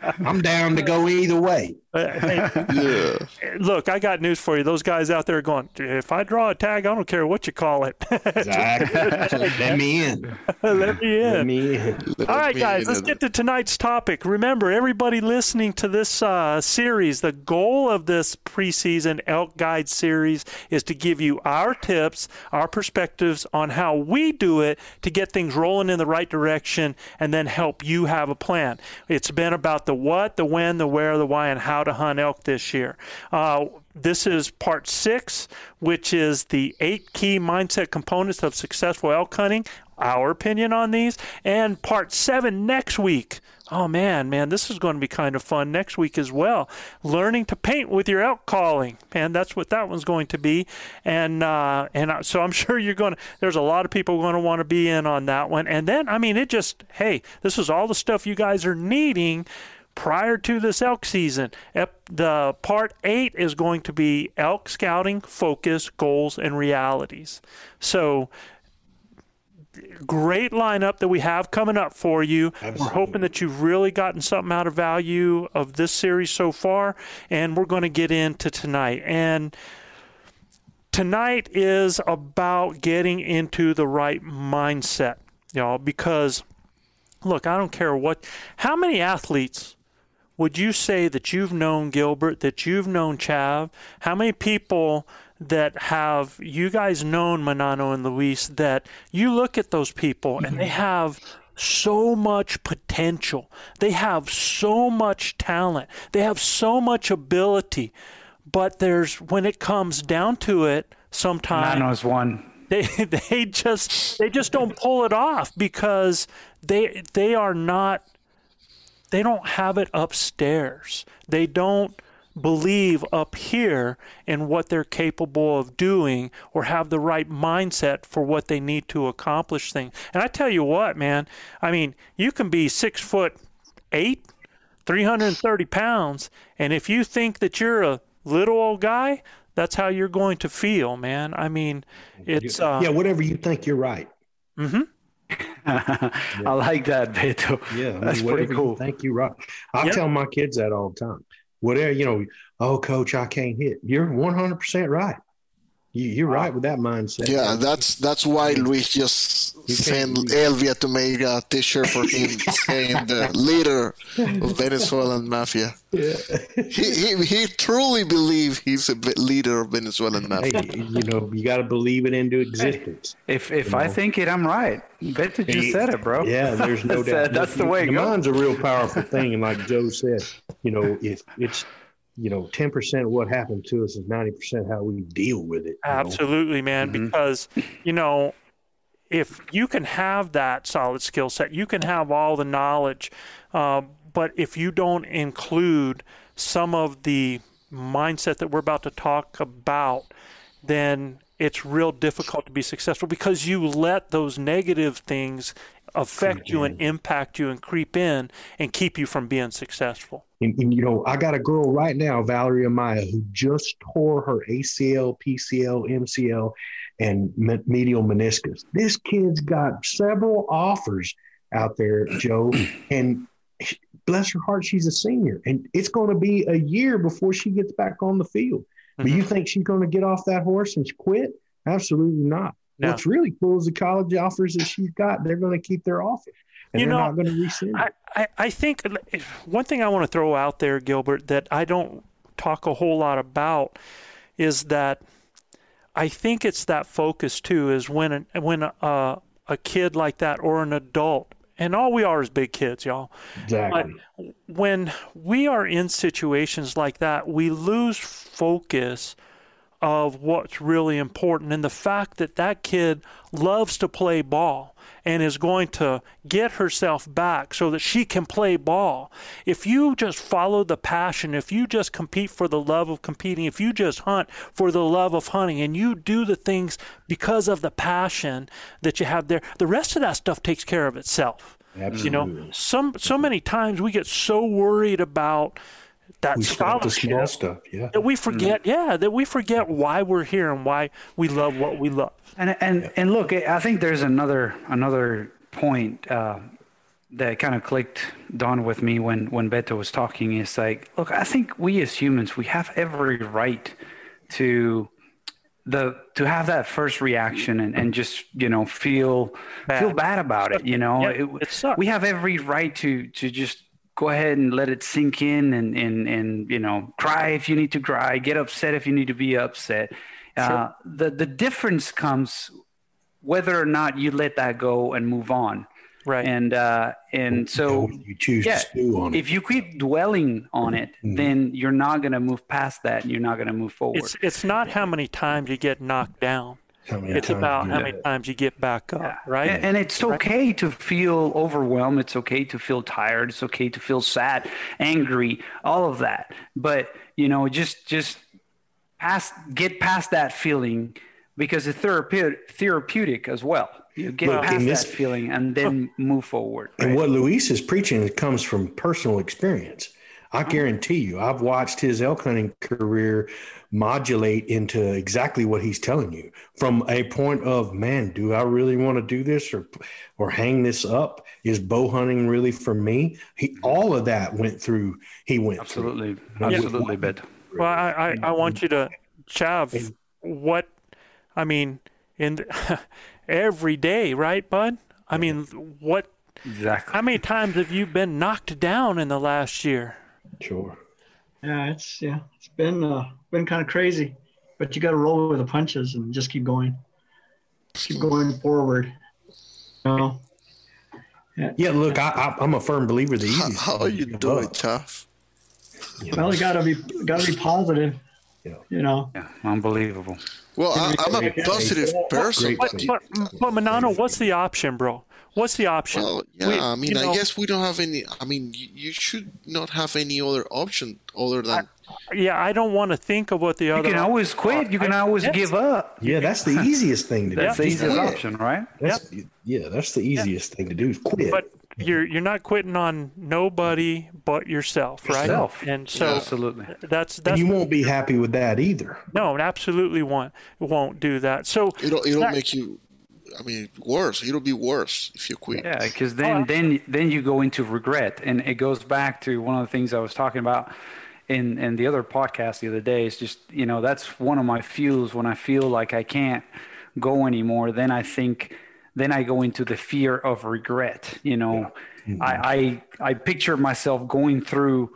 I'm down to go either way. Hey, yeah. look, I got news for you. Those guys out there going, if I draw a tag, I don't care what you call it. Exactly. Let me in. Let me in. Let me in. All right, guys, let's get to tonight's topic. Remember, everybody listening to this uh, series, the goal of this preseason Elk Guide series is to give you our tips, our perspectives on how we do it to get things rolling in the right direction and then help you have a plan. It's been about the what, the when, the where, the why, and how to hunt elk this year. Uh, this is part six, which is the eight key mindset components of successful elk hunting. Our opinion on these, and part seven next week. Oh man, man, this is going to be kind of fun next week as well. Learning to paint with your elk calling, man, that's what that one's going to be. And uh, and so I'm sure you're going to. There's a lot of people going to want to be in on that one. And then, I mean, it just hey, this is all the stuff you guys are needing prior to this elk season. The part eight is going to be elk scouting, focus, goals, and realities. So great lineup that we have coming up for you. We're hoping that you've really gotten something out of value of this series so far, and we're going to get into tonight. And tonight is about getting into the right mindset, y'all, because look, I don't care what, how many athletes would you say that you've known Gilbert, that you've known Chav? How many people that have you guys known Manano and Luis that you look at those people and they mm-hmm. have so much potential. They have so much talent. They have so much ability. But there's when it comes down to it, sometimes Nano's one. they they just they just don't pull it off because they they are not they don't have it upstairs. They don't believe up here in what they're capable of doing or have the right mindset for what they need to accomplish things. And I tell you what, man, I mean, you can be six foot eight, 330 pounds, and if you think that you're a little old guy, that's how you're going to feel, man. I mean, it's uh, yeah, whatever you think, you're right. hmm I like that, Beto. Yeah, That's whatever pretty cool. You think you're right. I Yep. tell my kids that all the time. Whatever you know, oh, coach, I can't hit. You're 100 percent right. You, you're right with that mindset. Yeah, that's that's why Luis just You sent Elvia to make a T-shirt for him saying the leader of Venezuelan mafia. Yeah. He, he he truly believes he's a leader of Venezuelan mafia. hey, you know, you got to believe it into existence. If if You I think it, I'm right. Beto just Hey, sait it, bro. Yeah, there's no doubt. that's the way it the mind's a real powerful thing, and like Joe said, you know, if it's you know, 10 percent of what happened to us is 90 percent how we deal with it. you know? Absolutely, man. Mhm. Because you know, if you can have that solid skill set, you can have all the knowledge, um, but if you don't include some of the mindset that we're about to talk about, then it's real difficult to be successful because you let those negative things affect you and impact you and creep in and keep you from being successful. And, and, you know, I got a girl right now, Valerie Amaya, who just tore her ACL, PCL, MCL, and medial meniscus. This kid's got several offers out there, Joe, and bless her heart, she's a senior, and it's going to be a year before she gets back on the field. Mm-hmm. But you mm-hmm. think she's going to get off that horse and quit? Absolutely not. No. What's really cool is the college offers that she's got. They're going to keep their offer, and you they're know, not going to rescind. I, I, I think uh, one thing I want to throw out there, Gilbert, that I don't talk a whole lot about is that I think it's that focus too. Is when when a, a kid like that or an adult and all we are is big kids, y'all. Exactly. But when we are in situations like that, we lose focus of what's really important and the fact that that kid loves to play ball and is going to get herself back so that she can play ball. If you just follow the passion, if you just compete for the love of competing, if you just hunt for the love of hunting and you do the things because of the passion that you have there, the rest of that stuff takes care of itself. Absolutely. You know, some so many times we get so worried about that we scholarship small stuff, yeah. That we forget, mm yeah, that we forget why we're here and why we love what we love. And and yeah. and look, I think there's another another point uh, that kind of clicked dawned with me when when Beto was talking. Is like, look, I think we as humans we have every right to the to have that first reaction and, and just you know feel bad. feel bad about it you know yeah, it, it we have every right to to just go ahead and let it sink in and, and, and you know cry if you need to cry get upset if you need to be upset. Uh, sure. uh, the, the difference comes whether or not you let that go and move on. Right. And uh, and so you choose yeah, to stew on it. if you keep dwelling on it mm-hmm. then you're not going to move past that and you're not going to move forward. It's, it's not how many times you get knocked down it's about how many times you get back up, yeah. right? And, and it's okay to feel overwhelmed. It's okay to feel tired. It's okay to feel sad, angry, all of that. But you know, just just past get past that feeling because it's therapeutic, therapeutic as well. You get Look, past this, that feeling and then move forward. Right? And what Luis is preaching comes from personal experience. I guarantee you, I've watched his elk hunting career modulate into exactly what he's telling you from a point of, man, do I really want to do this or, or hang this up? Is bow hunting really for me? He, mm-hmm. all of that went through, he went absolutely, through. absolutely, bed. Well, I, I, I, want you to, Chav, what, I mean, in the, every day, right, bud? I mean, what, exactly. How many times have you been knocked down in the last year? Sure. Yeah, it's yeah, it's been uh, been kind of crazy, but you got to roll with the punches and just keep going, keep going forward. You know? Yeah. yeah look, I, I, am a firm believer that easy. How, how are you doing, tough? Well, you gotta be gotta be positive. You know. Yeah, unbelievable. Well, I, am a positive person. But, but, but Manano, what's the option, bro? What's the option? Well, yeah, we, I mean, I know, guess we don't have any. I mean, you, you, should not have any other option other than. I, yeah, I don't want to think of what the other. You can always quit. You can always yes. give up. Yeah, that's the easiest thing to do. That's the easiest option, right? That's, yep. Yeah, that's the easiest thing to do. Is quit. But you're you're not quitting on nobody but yourself, right? Yourself. And so absolutely, that's that's. And you won't be happy with that either. No, it absolutely won't won't do that. So it'll it'll that, make you I mean, worse. It'll be worse if you quit. Yeah, because then, oh, then, then you go into regret, and it goes back to one of the things I was talking about in in the other podcast the other day. Is just you know that's one of my fuels when I feel like I can't go anymore. Then I think, then I go into the fear of regret. You know, yeah. mm-hmm. I, I I picture myself going through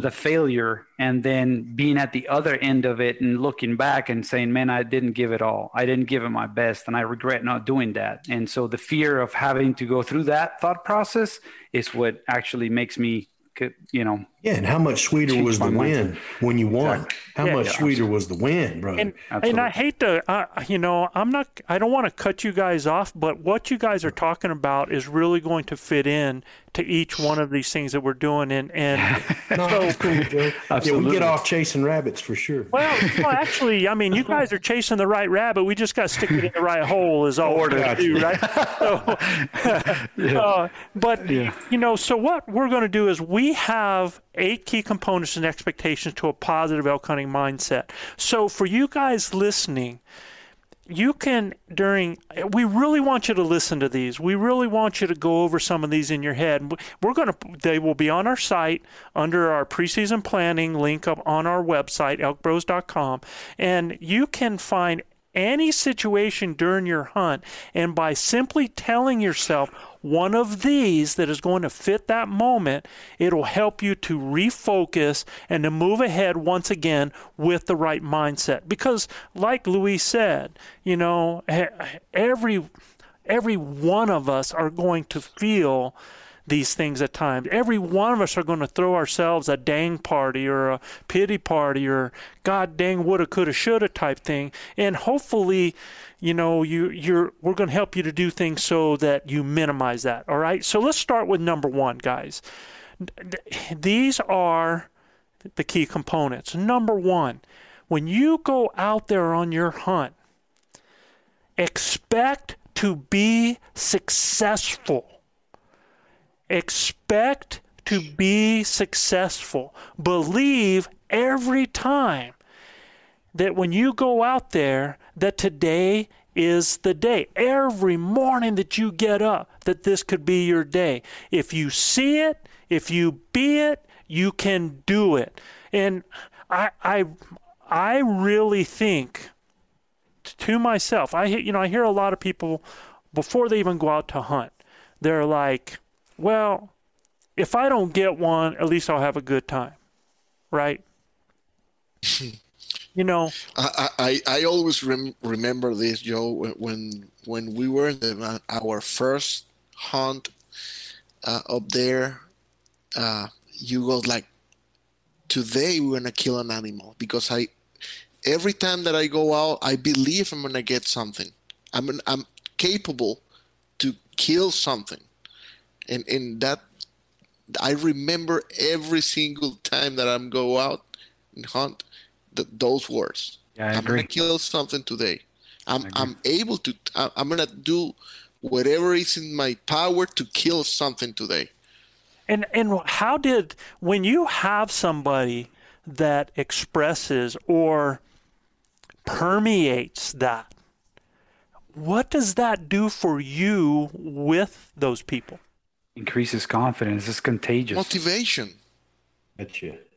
the failure and then being at the other end of it and looking back and saying, man, I didn't give it all. I didn't give it my best. And I regret not doing that. And so the fear of having to go through that thought process is what actually makes me, you know, Yeah, and how much sweeter Change was the win mindset. when you won? Exactly. How Yeah, much yeah. sweeter was the win, brother? and and I hate to, uh, you know, I'm not, I don't want to cut you guys off, but what you guys are talking about is really going to fit in to each one of these things that we're doing, and and no, that's cool, Joe. Yeah, we get off chasing rabbits for sure. well, well, actually, I mean, you guys are chasing the right rabbit. We just got to stick it in the right hole, is all we're going to do, right? So, uh, but you know, so what we're going to do is we have eight key components and expectations to a positive elk hunting mindset. So for you guys listening, you can during we really want you to listen to these. We really want you to go over some of these in your head. We're going to they will be on our site under our preseason planning link up on our website elkbros.com and you can find any situation during your hunt and by simply telling yourself one of these that is going to fit that moment, it'll help you to refocus and to move ahead once again with the right mindset. Because, like Luis said, you know, every every one of us are going to feel these things at times. Every one of us are going to throw ourselves a dang party or a pity party or God dang woulda, coulda, shoulda type thing. And hopefully, you know, you you're we're going to help you to do things so that you minimize that. All right. So let's start with number one, guys. These are the key components. Number one, when you go out there on your hunt, expect to be successful. Expect to be successful. Believe every time that when you go out there that today is the day. Every morning that you get up that this could be your day. If you see it, if you be it, you can do it. And I I I really think to myself, I you know I hear a lot of people before they even go out to hunt. They're like, "Well, if I don't get one, at least I'll have a good time." Right? you know, I, I, I always rem- remember this, Joe, when- when we were in the, our first hunt uh, up there. Uh, you go like, today we're gonna kill an animal because I, every time that I go out, I believe I'm gonna get something. I'm I'm capable to kill something, and and that I remember every single time that I'm go out and hunt th- those words. Yeah, I am gonna kill something today. I'm I'm able to. I'm gonna do whatever is in my power to kill something today. And and how did when you have somebody that expresses or permeates that, what does that do for you with those people? Increases confidence. It's contagious. Motivation. That's it.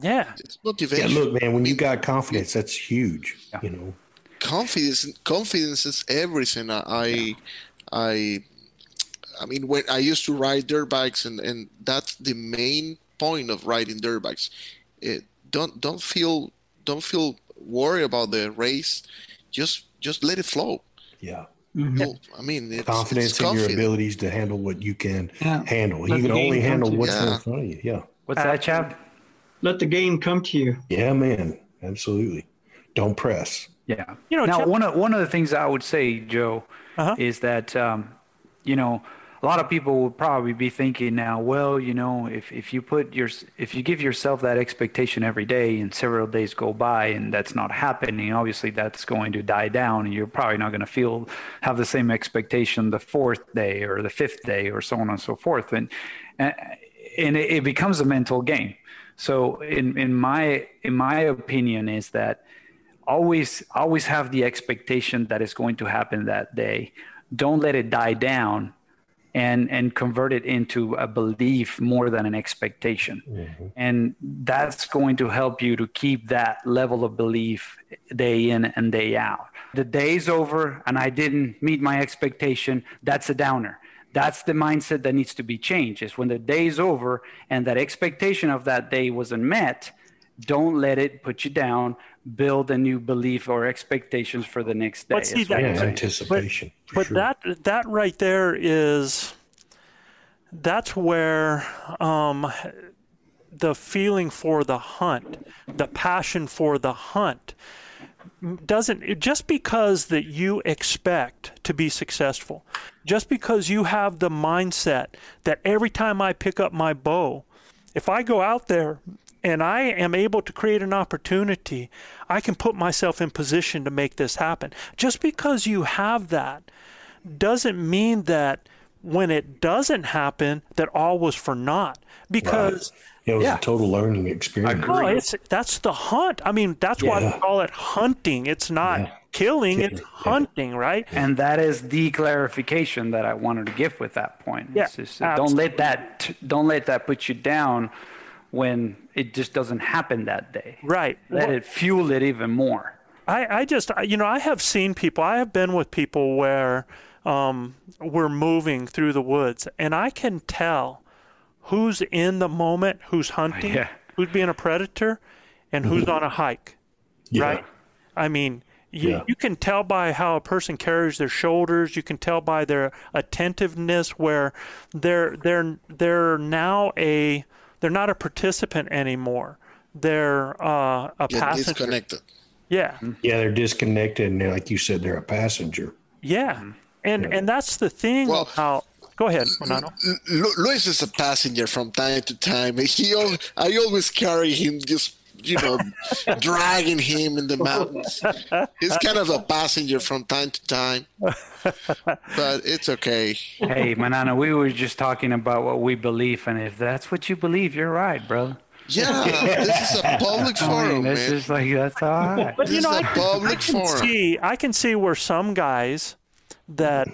Yeah. It's motivation. Yeah, look, man, when you got confidence, that's huge. You know, confidence confidence is everything i i i mean when i used to ride dirt bikes and and that's the main point of riding dirt bikes it, don't don't feel don't feel worried about the race just just let it flow yeah. You'll- i mean it's, Confidence it's in your abilities to handle what you can Yeah. handle. Let you can only handle what's Yeah. in front of you. Yeah. What's that, Chad? Let the game come to you. Yeah, man. Absolutely. Don't press. Yeah. You know, now Chip- one of one of the things I would say, Joe, Uh-huh. is that um, you know a lot of people will probably be thinking now, well, you know, if if you put your if you give yourself that expectation every day and several days go by and that's not happening, obviously that's going to die down and you're probably not going to feel have the same expectation the fourth day or the fifth day or so on and so forth. And and, it becomes a mental game. So in in my in my opinion is that always always have the expectation that it's going to happen that day. Don't let it die down and and convert it into a belief more than an expectation. Mm-hmm. And that's going to help you to keep that level of belief day in and day out. The day's over and i didn't meet my expectation that's a downer. That's the mindset that needs to be changed is when the day's over and that expectation of that day wasn't met don't let it put you down build a new belief or expectations for the next day But see, that- Yeah, anticipation. for but sure. that that right there is that's where um the feeling for the hunt, the passion for the hunt doesn't just because that you expect to be successful, just because you have the mindset that every time I pick up my bow, if I go out there and I am able to create an opportunity, I can put myself in position to make this happen. Just because you have that doesn't mean that when it doesn't happen that all was for naught because It was Yeah. a total learning experience. no, it's that's the hunt. I mean, that's why we call it hunting. It's not Yeah. killing, it's Yeah. hunting, right? And that is the clarification that I wanted to give with that point. Yeah, It's just, don't let that don't let that put you down when it just doesn't happen that day. Right. Let Well- it fuel it even more. I, I just, I- you know, I have seen people, I have been with people where um, we're moving through the woods, and I can tell who's in the moment, who's hunting, Yeah. who's being a predator, and who's on a hike, Yeah. right? I mean, you, Yeah. you can tell by how a person carries their shoulders. You can tell by their attentiveness where they're they're they're now a they're not a participant anymore. They're uh, a Get passenger. disconnected. Yeah. Yeah, they're disconnected, and they're, like you said, they're a passenger. Yeah, and and that's the thing Well- about. Go ahead, Manano. Lu- Lu- Luis is a passenger from time to time. He, I always carry him, just you know, dragging him in the mountains. He's kind of a passenger from time to time, but it's okay. hey, Manano, we were just talking about what we believe, and if that's what you believe, you're right, brother. Yeah, this is a public I mean, forum, it's man. just like that's all right. But This you know, is a I can, I can forum. see I can see where some guys that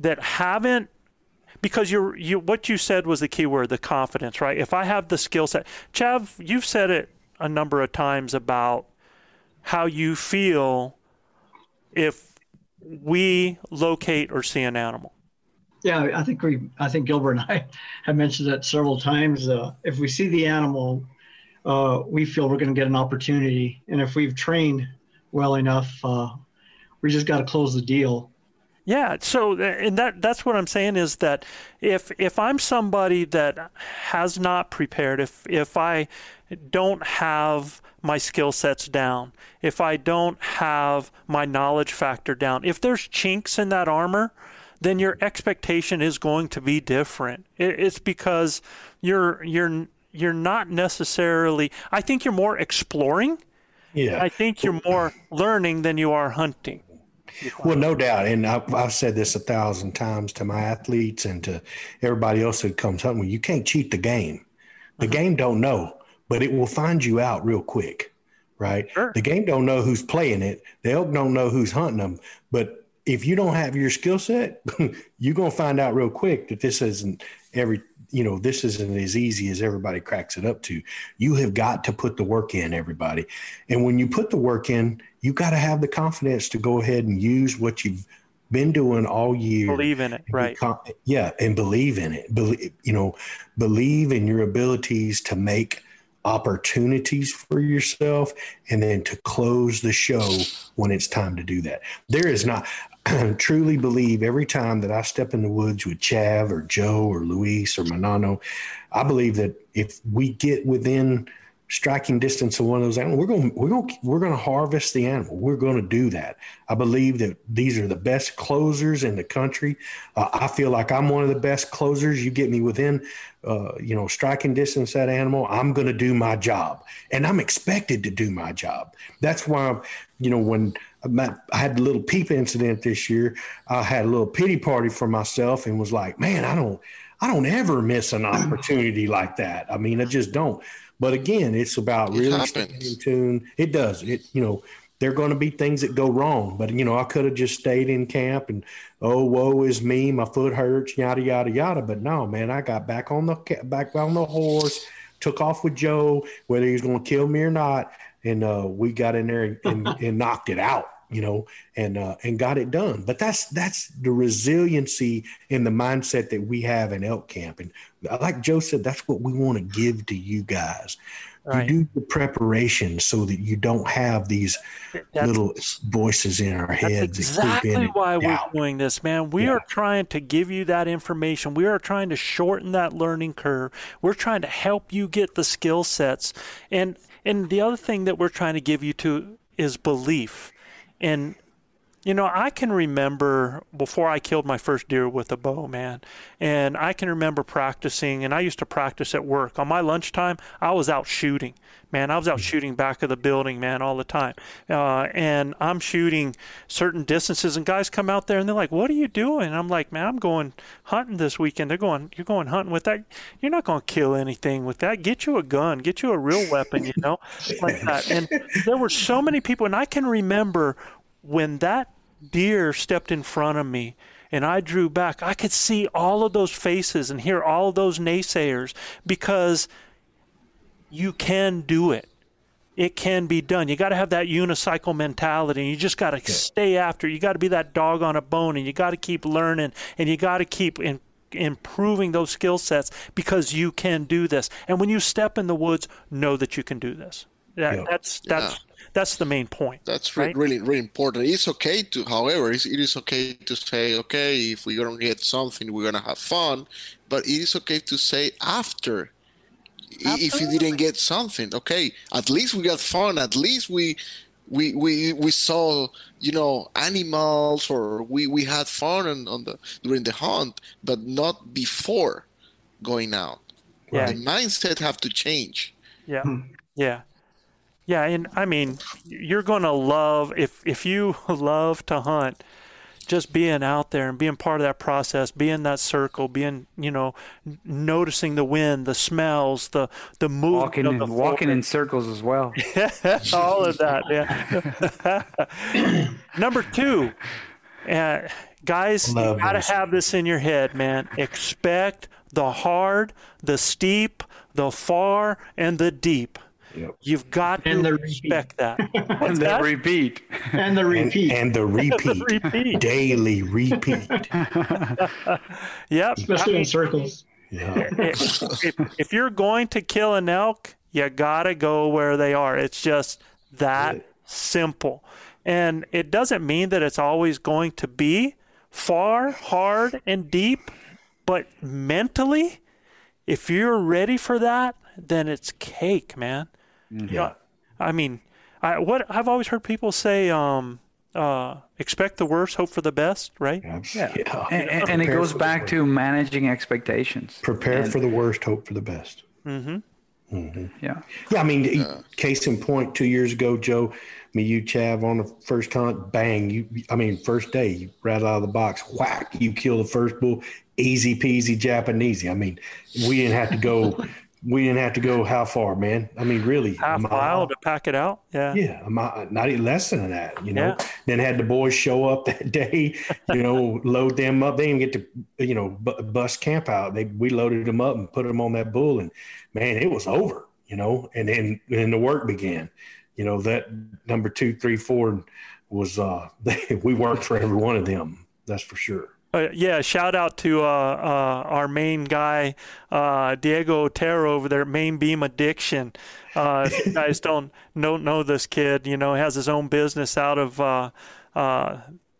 that haven't because you're you what you said was the key word, the confidence, right? If I have the skill set, Chav, you've said it a number of times about how you feel if we locate or see an animal. Yeah, I think we, I think Gilbert and I have mentioned that several times. Uh, if we see the animal, uh, we feel we're going to get an opportunity, and if we've trained well enough, uh, we just got to close the deal. Yeah, so eh, and that that's what I'm saying is that if if I'm somebody that has not prepared, if if I don't have my skill sets down, if I don't have my knowledge factor down, if there's chinks in that armor, then your expectation is going to be different. It, it's because you're you're you're not necessarily. I think you're more exploring. Yeah. I think you're more learning than you are hunting. Well, no doubt, and I've, I've said this a thousand times to my athletes and to everybody else that comes hunting. You can't cheat the game. The uh-huh. game don't know, but it will find you out real quick, right? Sure. The game don't know who's playing it. The elk don't know who's hunting them. But if you don't have your skill set, you're gonna find out real quick that this isn't every. You know, this isn't as easy as everybody cracks it up to. You have got to put the work in, everybody. And when you put the work in, you got to have the confidence to go ahead and use what you've been doing all year. Believe in it, right? yeah, and believe in it. Believe, you know, believe in your abilities to make opportunities for yourself and then to close the show when it's time to do that. There is not truly believe every time that I step in the woods with Chav or Joe or Luis or Manano, I believe that if we get within striking distance of one of those animals, we're going we're going we're going to harvest the animal. We're going to do that. I believe that these are the best closers in the country. Uh, I feel like I'm one of the best closers. You get me within, uh, you know, striking distance that animal, I'm going to do my job, and I'm expected to do my job. That's why, you know, when I had a little peep incident this year, I had a little pity party for myself and was like, man, I don't. I don't ever miss an opportunity like that. I mean, I just don't. But again, it's about It really staying in tune. It does. It you know, there are going to be things that go wrong. But you know, I could have just stayed in camp and oh, woe is me, my foot hurts, yada yada yada. But no, man, I got back on the back on the horse, took off with Joe, whether he was going to kill me or not, and uh, we got in there and, and, and knocked it out. you know, and uh, and got it done. But that's that's the resiliency and the mindset that we have in elk camp. And like Joe said, that's what we want to give to you guys. Right. You do the preparation so that you don't have these That's- little voices in our heads. that exactly and why we're doing this, man. We Yeah. are trying to give you that information. We are trying to shorten that learning curve. We're trying to help you get the skill sets. And and the other thing that we're trying to give you to is belief. And you know, I can remember before I killed my first deer with a bow, man. And I can remember practicing, and I used to practice at work. On my lunchtime, I was out shooting, man. I was out shooting back of the building, man, all the time. Uh, and I'm shooting certain distances, and guys come out there and they're like, What are you doing? And I'm like, Man, I'm going hunting this weekend. They're going, You're going hunting with that? You're not going to kill anything with that. Get you a gun, get you a real weapon, you know, like that. And there were so many people, and I can remember when that deer stepped in front of me and I drew back, I could see all of those faces and hear all of those naysayers because you can do it. It can be done. You got to have that unicycle mentality. And you just got to stay after. You got to be that dog on a bone, and you got to keep learning, and you got to keep in, improving those skill sets because you can do this. And when you step in the woods, know that you can do this. That, Yeah. That's that's that's the main point. That's re- right? really, really important. It's okay to, however, it's, it is okay to say, okay, if we're gonna get something, we're gonna have fun, but it is okay to say after. I- If you didn't get something, okay, at least we got fun. At least we, we, we, we saw, you know, animals, or we, we had fun on, on the during the hunt, but not before going out. Yeah. The mindset have to change. Yeah. Hmm. Yeah. Yeah, and I mean, you're going to love if if you love to hunt, just being out there and being part of that process, being that circle, being, you know, noticing the wind, the smells, the the movement Walking of in, the walking in circles as well. yeah, all of that, yeah. Number 2, uh, guys, Love you got to those. have this in your head, man. Expect the hard, the steep, the far, and the deep. Yep. You've got And to the respect that. and What's then that? repeat. And the repeat, and the repeat, Repeat. daily repeat. Yep. especially in circles. Yeah. if, if, if you're going to kill an elk, you gotta go where they are. It's just that simple. And it doesn't mean that it's always going to be far, hard, and deep, but mentally, if you're ready for that, then it's cake, man. Yeah. I mean, I what I've always heard people say, um, uh, expect the worst, hope for the best, right? Yeah. And, and, and it goes back to managing expectations. Prepare And- for the worst, hope for the best. Mm-hmm. Yeah. Yeah, I mean, case in point, two years ago, Joe, me, you, Chav, on the first hunt, bang, you, I mean, first day, you rattle out of the box, whack, you kill the first bull, easy peasy Japanese. I mean, we didn't have to go, we didn't have to go how far, man? I mean, really, Half a mile to pack it out. Yeah. Yeah, a mile, not even less than that, you know. Yeah. Then had the boys show up that day, you know, load them up. They didn't get to, you know, bu- bust camp out. They we loaded them up and put them on that bull, and man, it was over, you know. And then then the work began. You know that number two, three, four was uh, we worked for every one of them. That's for sure. Uh, yeah, shout out to uh, uh, our main guy, uh, Diego Otero over there Main Beam Addiction. Uh, if you guys don't know, know this kid, you know, he has his own business out of,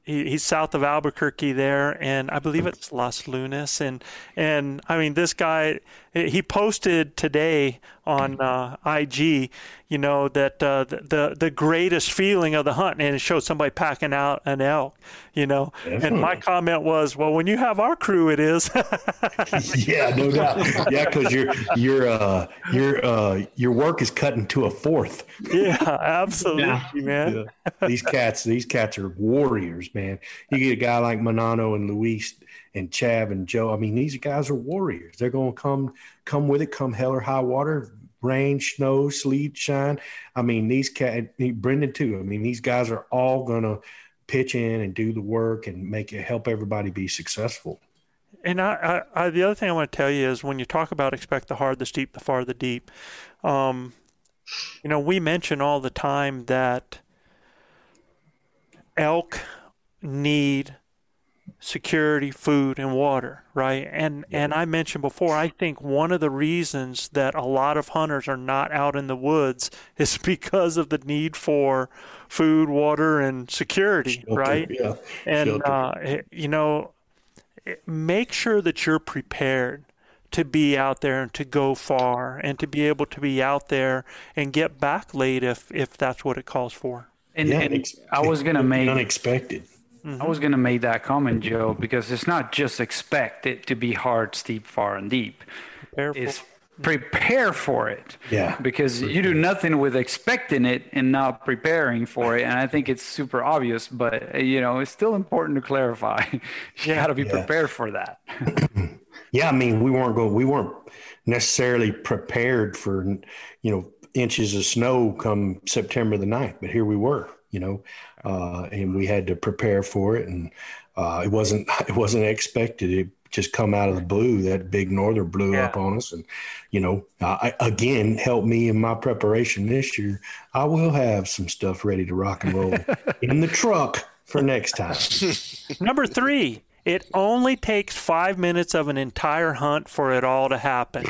he, he's south of Albuquerque there, and I believe it's Los Lunas. And, and I mean, this guy, he posted today on uh, IG, you know, that uh, the, the, greatest feeling of the hunt, and it showed somebody packing out an elk, you know. And my comment was, well, when you have our crew, it is. yeah, no doubt. Yeah, because your your uh your uh your work is cutting to a fourth. yeah, absolutely, man. these cats, these cats are warriors, man. You get a guy like Manano and Luis and Chav and Joe. I mean, these guys are warriors. They're going to come, come with it, come hell or high water, rain, snow, sleet, shine. I mean, these cat, Brendan too. I mean, these guys are all going to pitch in and do the work and make it help everybody be successful. And I, I, I, the other thing I want to tell you is when you talk about expect the hard, the steep, the far, the deep, um, you know, we mention all the time that elk need security, food, and water, right? And and I mentioned before, I think one of the reasons that a lot of hunters are not out in the woods is because of the need for food, water, and security, Shelter, right? Yeah. And uh, you know, make sure that you're prepared to be out there and to go far and to be able to be out there and get back late if if that's what it calls for. And, Yeah, and ex- I was gonna make unexpected. I was gonna make that comment, Joe, because it's not just expect it to be hard, steep, far, and deep. Prepare for- It's prepare for it. Yeah. Because you do nothing with expecting it and not preparing for it. And I think it's super obvious, but you know, it's still important to clarify. you got to be Yeah. prepared for that. Yeah, I mean, we weren't going. We weren't necessarily prepared for you know inches of snow come September the 9th, but here we were. You know, uh, and we had to prepare for it, and uh, it wasn't it wasn't expected. It just come out of the blue. That big northern blew Yeah. up on us, and you know, I, again helped me in my preparation this year. I will have some stuff ready to rock and roll in the truck for next time. Number three, it only takes five minutes of an entire hunt for it all to happen.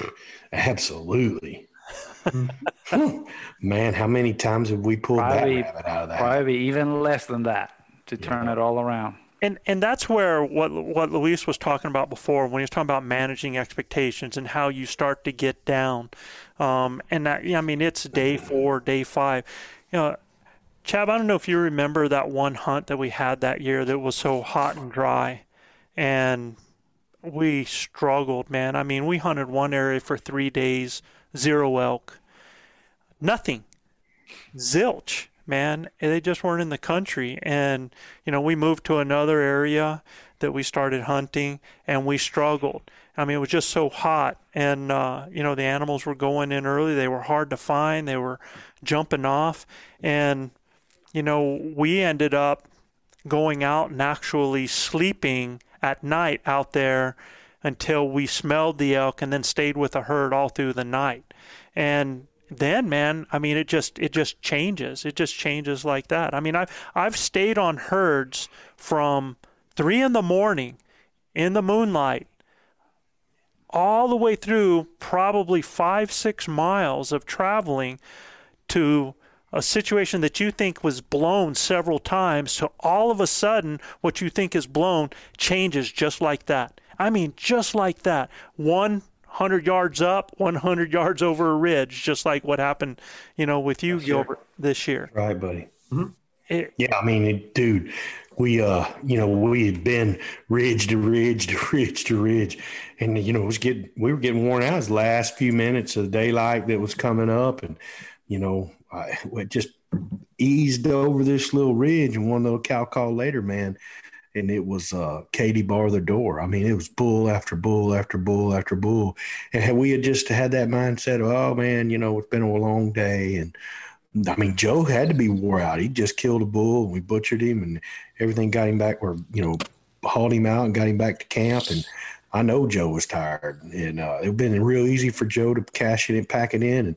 Absolutely. Man, how many times have we pulled Probably- that rabbit out of that? Probably even less than that to turn it all around. And and that's where what what Luis was talking about before when he was talking about managing expectations and how you start to get down. Um, and that I mean it's day four, day five. You know, Chav, I don't know if you remember that one hunt that we had that year that was so hot and dry, and we struggled, man. I mean, we hunted one area for three days, zero elk, nothing, zilch, man. They just weren't in the country. And, you know, we moved to another area that we started hunting and we struggled. I mean, it was just so hot. And, uh, you know, the animals were going in early. They were hard to find. They were jumping off. And, you know, we ended up going out and actually sleeping at night out there until we smelled the elk and then stayed with the herd all through the night. And then man, I mean it just it just changes. It just changes like that. I mean I've I've stayed on herds from three in the morning in the moonlight all the way through probably five, six miles of traveling to a situation that you think was blown several times so all of a sudden what you think is blown changes just like that i mean just like that 100 yards up 100 yards over a ridge just like what happened you know with you gilbert this year Right, buddy. It- Yeah, I mean, it, dude, we uh, you know, we had been ridge to ridge to ridge to ridge, and you know, it was getting we were getting worn out. It was the last few minutes of daylight that was coming up, and you know, I it just eased over this little ridge, and one little cow call later, man, and it was uh, Katie bar the door. I mean, it was bull after bull after bull after bull, and had we had just had that mindset, of, oh man, you know, it's been a long day, and I mean, Joe had to be wore out. He just killed a bull, and we butchered him, and everything got him back. Or you know, hauled him out and got him back to camp. And I know Joe was tired, and uh, it would been real easy for Joe to cash it and pack it in. And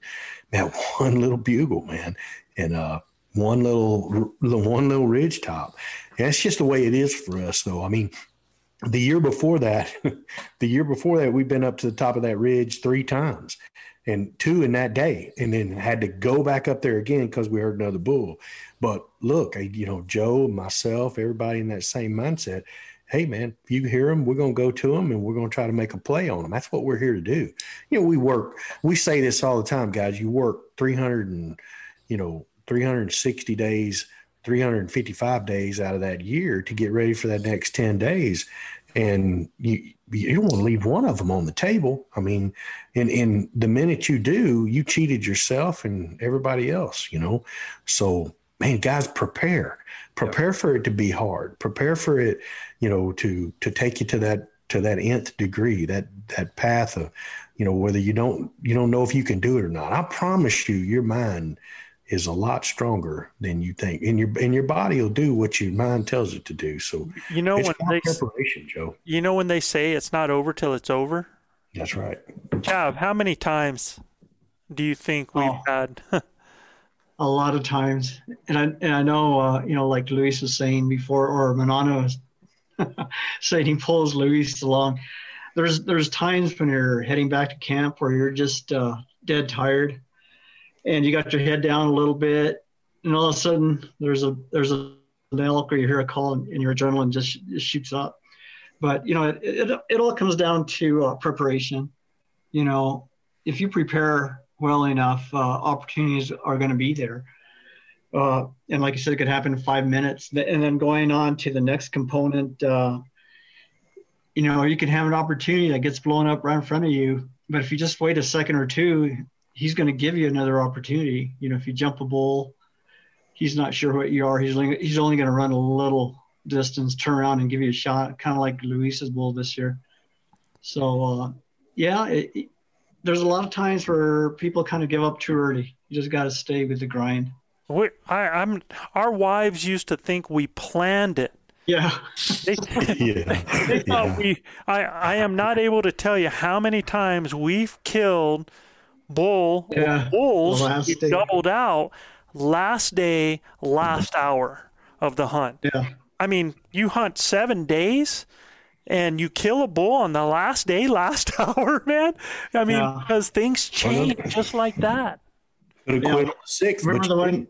that one little bugle, man, and uh, one little the one little ridge top. That's just the way it is for us, though. I mean, the year before that, the year before that, we've been up to the top of that ridge three times and two in that day, and then had to go back up there again because we heard another bull. But look, you know, Joe, myself, everybody in that same mindset. Hey, man, if you hear them, we're to go to them and we're to try to make a play on them. That's what we're here to do. You know, we work, we say this all the time, guys. You work 300 and, you know, 360 days, 355 days out of that year to get ready for that next 10 days. And you, you don't want to leave one of them on the table. I mean, and, and the minute you do, you cheated yourself and everybody else, you know? So, man, guys, prepare, prepare for it to be hard, prepare for it, you know, to, to take you to that, to that nth degree, that, that path of, you know, whether you don't, you don't know if you can do it or not. I promise you, your mind is a lot stronger than you think and your, and your body will do what your mind tells it to do. So you know it's when they preparation, Joe. you know when they say it's not over till it's over That's right. Chav, how many times do you think we've Oh. had a lot of times, and I and I know uh, you know like Luis was saying before, or Manano was saying he pulls Luis along. There's there's times when you're heading back to camp where you're just uh, dead tired, and you got your head down a little bit, and all of a sudden there's a there's a an elk or you hear a call and, and your adrenaline just, just shoots up. But you know it, it, it all comes down to uh, preparation. You know, if you prepare well enough, uh, opportunities are going to be there. Uh, and like I said, it could happen in five minutes. And then going on to the next component, uh, you know, you can have an opportunity that gets blown up right in front of you. But if you just wait a second or two, he's going to give you another opportunity. You know, if you jump a bull, he's not sure what you are. He's only, he's only going to run a little distance, turn around and give you a shot, kind of like Luis's bull this year. So, uh, yeah, it, there's a lot of times where people kind of give up too early. You just got to stay with the grind. We, I, I'm. Our wives used to think we planned it. Yeah. They, yeah. they thought yeah. we. I. I am not able to tell you how many times we've killed bull yeah. bulls. Doubled out last day, last hour of the hunt. Yeah. I mean, you hunt seven days and you kill a bull on the last day, last hour, man. I mean, yeah. because things change just like that. Could have quit six. Remember the one,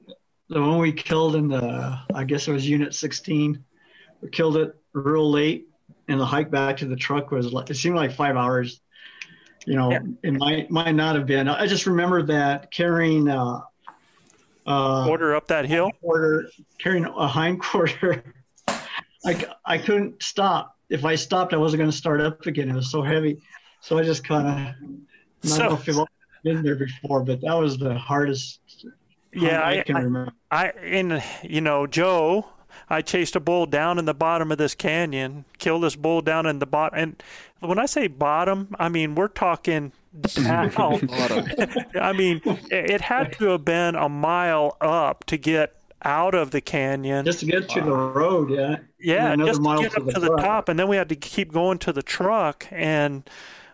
the one we killed in the, I guess it was Unit 16. We killed it real late, and the hike back to the truck was like it seemed like five hours. You know, yeah. it might might not have been. I just remember that carrying. Uh, uh, quarter up that hill. Quarter carrying a hind quarter. I, I couldn't stop if I stopped, I wasn't going to start up again. It was so heavy. So I just kind of, so, know if you've been there before, but that was the hardest. Yeah, I, I can I, remember. I, in, you know, Joe, I chased a bull down in the bottom of this canyon, killed this bull down in the bottom. And when I say bottom, I mean, we're talking down. I mean, it had to have been a mile up to get out of the canyon. Just to get to the road, yeah. Yeah, just to get up to the, to the top, and then we had to keep going to the truck, and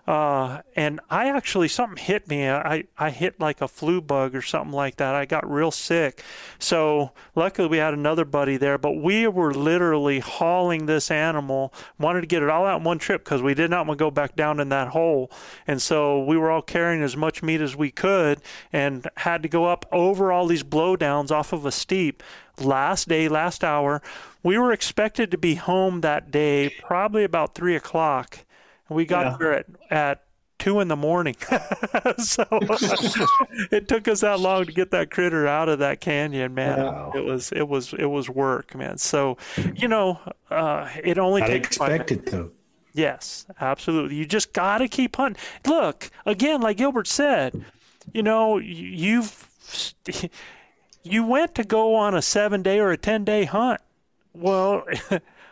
uh, and I actually something hit me. I I hit like a flu bug or something like that. I got real sick. So luckily we had another buddy there, but we were literally hauling this animal. Wanted to get it all out in one trip because we did not want to go back down in that hole. And so we were all carrying as much meat as we could, and had to go up over all these blowdowns off of a steep. Last day, last hour. We were expected to be home that day, probably about three o'clock we got yeah. there at, at two in the morning. so it took us that long to get that critter out of that canyon, man. Wow. It was it was it was work, man. So you know, uh, it only I takes expected though. Yes, absolutely. You just got to keep hunting. Look again, like Gilbert said, you know, you've you went to go on a seven day or a ten day hunt. Well,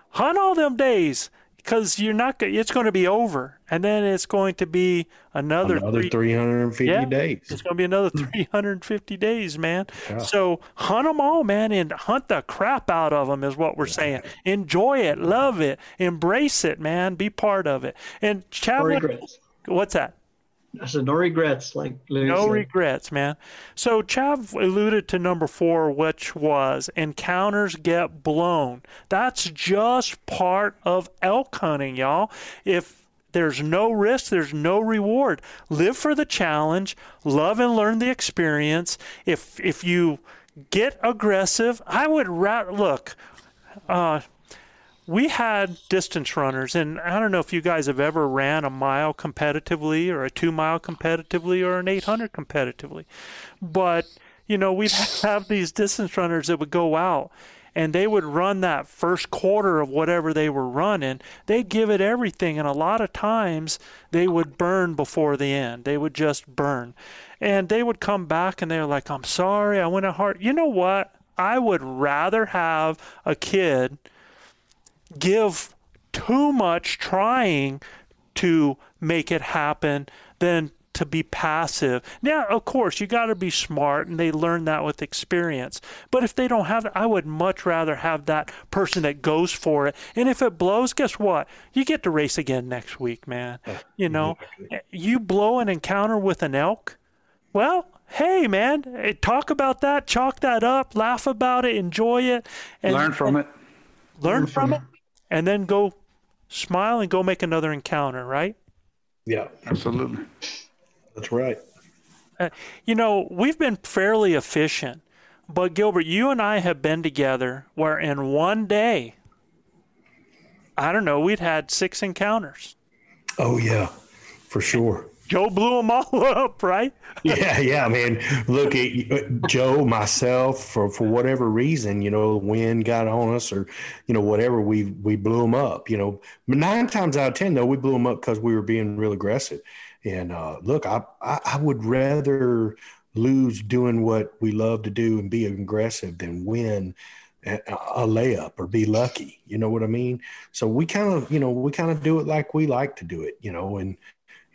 hunt all them days because you're not going it's going to be over and then it's going to be another, another 3, 350 yeah, days. it's going to be another hmm. 350 days man. Yeah. so hunt them all man and hunt the crap out of them is what we're saying. Enjoy it love it embrace it man be part of it. And Chadwick, what's that I said no regrets, like no said. regrets, man. So Chav alluded to number four, which was encounters get blown. That's just part of elk hunting, y'all. If there's no risk, there's no reward. Live for the challenge, love and learn the experience. If if you get aggressive, I would ra- look. Uh, we had distance runners, and I don't know if you guys have ever ran a mile competitively, or a two mile competitively, or an 800 competitively, but you know we'd have these distance runners that would go out and they would run that first quarter of whatever they were running. They'd give it everything, and a lot of times they would burn before the end. They would just burn. And they would come back and they're like, I'm sorry, I went a hard. You know what? I would rather have a kid give too much trying to make it happen than to be passive. Now, of course, you got to be smart, and they learn that with experience. But if they don't have it, I would much rather have that person that goes for it. And if it blows, guess what? You get to race again next week, man. You know, you blow an encounter with an elk, well, hey, man, eh, talk about that, chalk that up, laugh about it, enjoy it, and Learn from it. learn from it, and then go smile and go make another encounter, right? Yeah, Absolutely. that's right. Uh, you know, we've been fairly efficient, but Gilbert, you and I have been together where in one day, I don't know, we'd had six encounters. Oh yeah, for sure. Joe blew them all up, right? Yeah, yeah, man. Look at Joe, myself, for for whatever reason, you know, wind got on us, or you know, whatever. We we blew them up. You know, nine times out of ten, though, we blew them up because we were being real aggressive. And uh, look, I, I I would rather lose doing what we love to do and be aggressive than win a layup or be lucky. You know what I mean? So we kind of, you know, we kind of do it like we like to do it. You know, and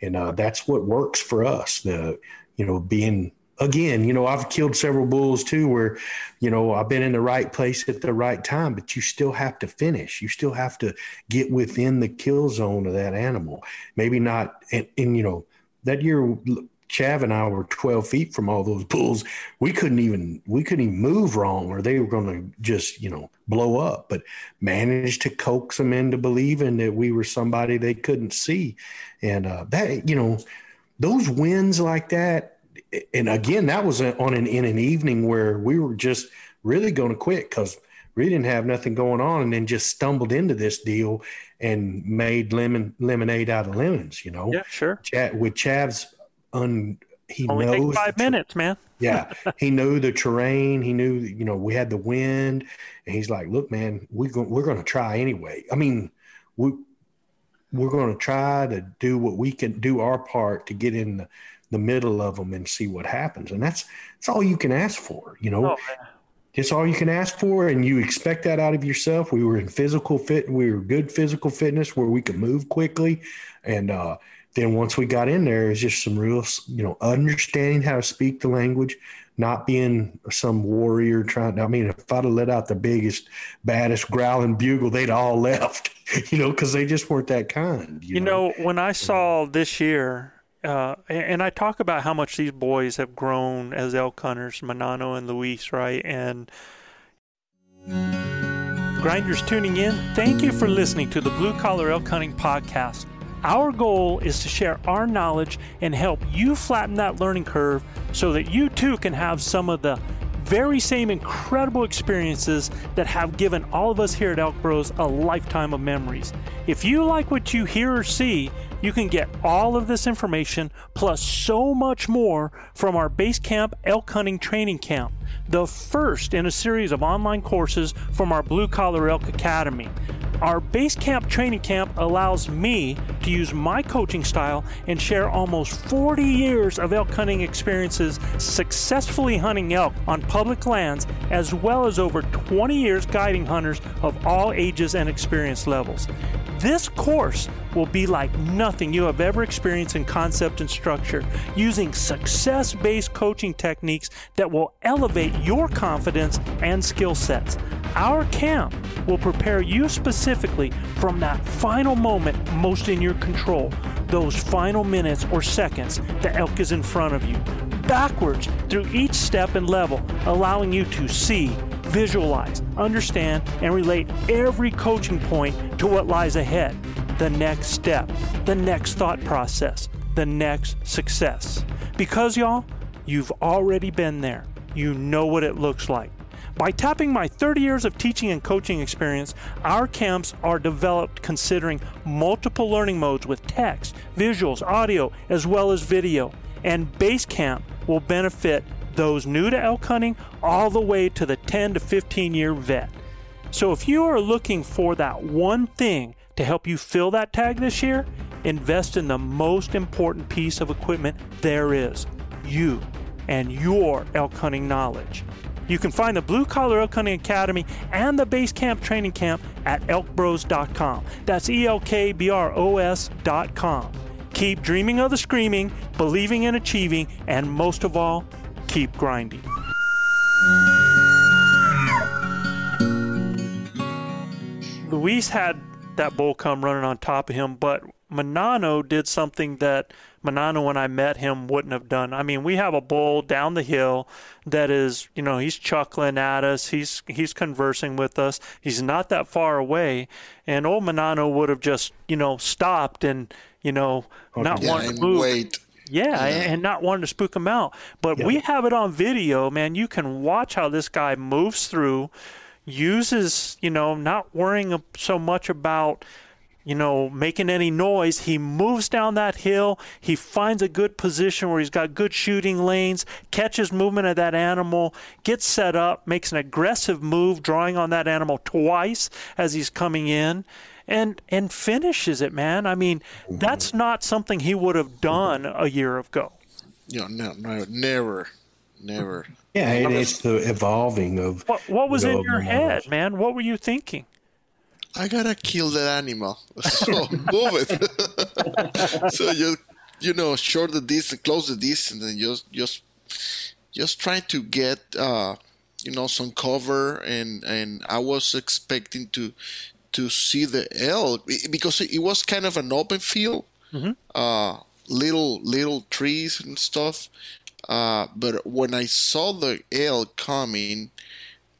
and uh, that's what works for us. The you know being again, you know, I've killed several bulls too, where you know I've been in the right place at the right time, but you still have to finish. You still have to get within the kill zone of that animal. Maybe not, and, and you know that year. Chav and I were 12 feet from all those bulls. We couldn't even we couldn't even move wrong, or they were going to just you know blow up. But managed to coax them into believing that we were somebody they couldn't see, and uh, that you know those wins like that. And again, that was on an in an evening where we were just really going to quit because we didn't have nothing going on, and then just stumbled into this deal and made lemon lemonade out of lemons. You know, Yeah, sure. Chat with Chav's un he Only knows take five the- minutes, man. yeah, he knew the terrain. He knew, you know, we had the wind, and he's like, "Look, man, we're going, we're going to try anyway. I mean, we we're going to try to do what we can do our part to get in the, the middle of them and see what happens. And that's that's all you can ask for, you know. Oh. It's all you can ask for, and you expect that out of yourself. We were in physical fit, we were good physical fitness where we could move quickly, and uh, then once we got in there, it's just some real, you know, understanding how to speak the language, not being some warrior trying. I mean, if I'd have let out the biggest, baddest growling bugle, they'd all left, you know, because they just weren't that kind. You, You know, when I saw this year, uh, and and I talk about how much these boys have grown as elk hunters, Manano and Luis, right? And grinders tuning in, thank you for listening to the Blue Collar Elk Hunting Podcast. Our goal is to share our knowledge and help you flatten that learning curve so that you too can have some of the very same incredible experiences that have given all of us here at Elk Bros a lifetime of memories. If you like what you hear or see, you can get all of this information plus so much more from our Base Camp Elk Hunting Training Camp, the first in a series of online courses from our Blue Collar Elk Academy. Our base camp training camp allows me to use my coaching style and share almost 40 years of elk hunting experiences successfully hunting elk on public lands, as well as over 20 years guiding hunters of all ages and experience levels. This course will be like nothing you have ever experienced in concept and structure, using success based coaching techniques that will elevate your confidence and skill sets. Our camp will prepare you specifically from that final moment most in your control, those final minutes or seconds the elk is in front of you, backwards through each step and level, allowing you to see, visualize, understand, and relate every coaching point to what lies ahead the next step, the next thought process, the next success. Because, y'all, you've already been there. You know what it looks like. By tapping my 30 years of teaching and coaching experience, our camps are developed considering multiple learning modes with text, visuals, audio, as well as video. And Base Camp will benefit those new to elk hunting all the way to the 10 to 15 year vet. So if you are looking for that one thing to help you fill that tag this year, invest in the most important piece of equipment there is you and your elk hunting knowledge. You can find the Blue Collar Elk Hunting Academy and the Base Camp Training Camp at elkbros.com. That's E L K B R O S.com. Keep dreaming of the screaming, believing in achieving, and most of all, keep grinding. Luis had that bull come running on top of him, but Manano did something that Manano, when I met him, wouldn't have done. I mean, we have a bull down the hill that is, you know, he's chuckling at us. He's he's conversing with us. He's not that far away, and old Manano would have just, you know, stopped and, you know, not Yeah, wanting to move. wait. Yeah, and not wanting to spook him out. But we have it on video, man. You can watch how this guy moves through, uses, you know, not worrying so much about, you know, making any noise. He moves down that hill. He finds a good position where he's got good shooting lanes, catches movement of that animal, gets set up, makes an aggressive move, drawing on that animal twice as he's coming in. And, and finishes it, man. I mean, that's mm-hmm. not something he would have done a year ago. You know, no, no, never, never. Yeah, and it's the evolving of What what was in the your models. head, man? What were you thinking? I gotta kill that animal. So move it. so you you know, short the distance, close the distance, and just just just trying to get uh you know some cover and and I was expecting to to see the elk because it was kind of an open field, uh, little little trees and stuff. Uh, but when I saw the elk coming,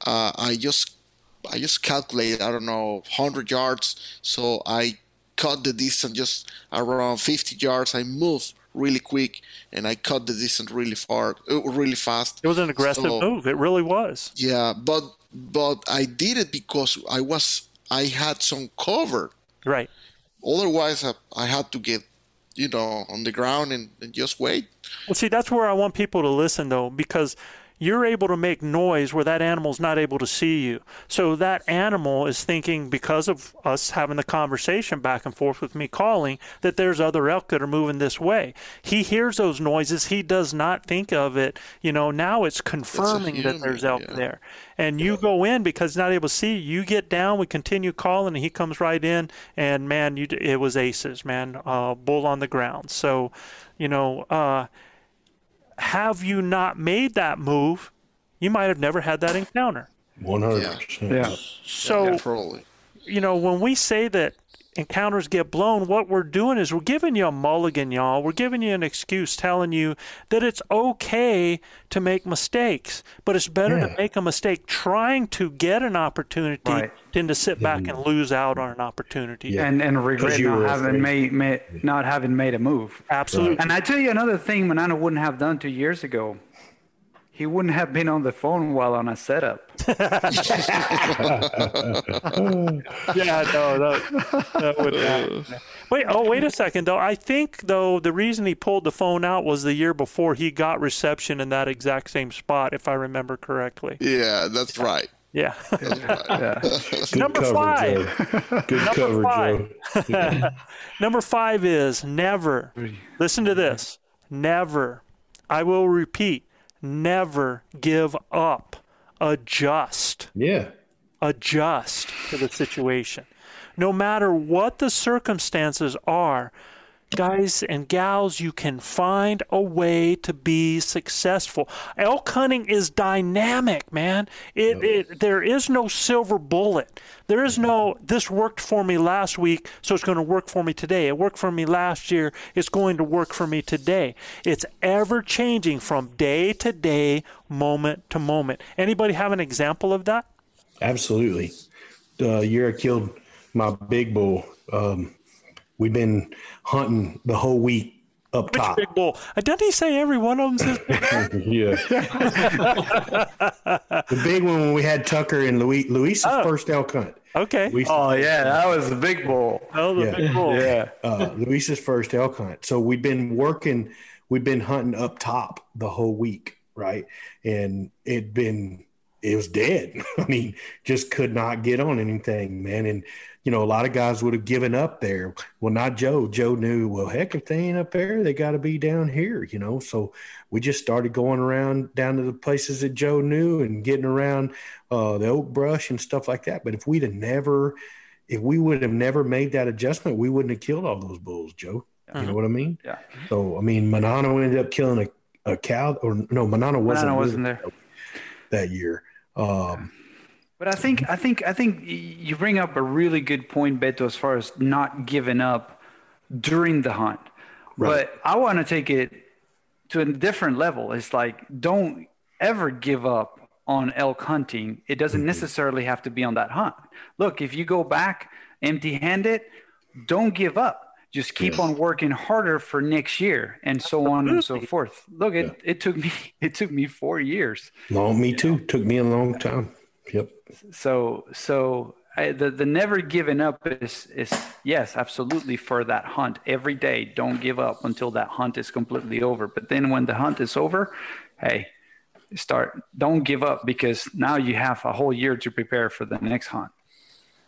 uh, I just I just calculated I don't know hundred yards, so I cut the distance just around fifty yards. I moved really quick and I cut the distance really far, uh, really fast. It was an aggressive So- move. It really was. Yeah, but but I did it because I was I had some cover. Right. Otherwise, I, I had to get you know on the ground and, and just wait. Well, see, that's where I want people to listen, though, because you're able to make noise where that animal's not able to see you. So that animal is thinking, because of us having the conversation back and forth with me calling, that there's other elk that are moving this way. He hears those noises. He does not think of it. You know, now it's confirming that human, there's elk yeah. there. And you go in because he's not able to see you. You get down, we continue calling, and he comes right in. And man, you it was aces, man. Uh, bull on the ground. So, you know, uh, have you not made that move, you might have never had that encounter. one hundred percent. Yeah. So, Probably. you know, when we say that encounters get blown, what we're doing is we're giving you a mulligan, y'all. We're giving you an excuse telling you that it's okay to make mistakes, but it's better to make a mistake trying to get an opportunity Right. than to sit back and lose out on an opportunity. Yeah. And and regret not having afraid. made, made not having made a move. Absolutely. And I tell you another thing Manano wouldn't have done two years ago. He wouldn't have been on the phone while on a setup. yeah, no, that, that would happen. Wait, oh, wait a second, though. I think, though, the reason he pulled the phone out was the year before he got reception in that exact same spot, if I remember correctly. Yeah, that's right. Yeah. That's right. Yeah. Good Number cover, five. Joe. Good Number cover, five. Joe. Number five is never. Listen to this. Never. I will repeat. Never give up. Adjust. Yeah. adjust to the situation. No matter what the circumstances are, guys and gals, you can find a way to be successful. Elk hunting is dynamic, man. It, it there is no silver bullet. There is no this worked for me last week, so it's going to work for me today. It worked for me last year, it's going to work for me today. It's ever changing from day to day, moment to moment. Anybody have an example of that? Absolutely. The year I killed my big bull, um, we've been hunting the whole week up Which top. big bull? Uh, Doesn't he say every one of them? Says, yeah. the big one when we had Tucker and Louis, Luis's Oh. first elk hunt. okay. Luis's Oh first yeah, that was a big bull. Oh, the Yeah. big bull. Yeah. uh, Luis's first elk hunt. So we've been working, we've been hunting up top the whole week, right? And it'd been, it was dead. I mean, just could not get on anything, man. And you know, a lot of guys would have given up there. Well, not Joe. Joe knew, well, heck, if they ain't up there, they got to be down here, you know. So we just started going around down to the places that Joe knew and getting around uh, the oak brush and stuff like that. But if we'd have never, if we would have never made that adjustment, we wouldn't have killed all those bulls, Joe. You know what I mean? Yeah. So I mean, Manano ended up killing a, a cow, or no, Manano wasn't, Manano wasn't there. that year. Um, But I think I think I think you bring up a really good point, Beto, as far as not giving up during the hunt. Right. But I want to take it to a different level. It's like don't ever give up on elk hunting. It doesn't mm-hmm. necessarily have to be on that hunt. Look, if you go back empty-handed, don't give up. Just keep on working harder for next year, and so on and so forth. Look, it, it took me it took me four years. Long, me too. Took me a long time. Yep. So so I, the the never giving up is is yes, absolutely for that hunt every day. Don't give up until that hunt is completely over. But then when the hunt is over, hey, start. Don't give up because now you have a whole year to prepare for the next hunt.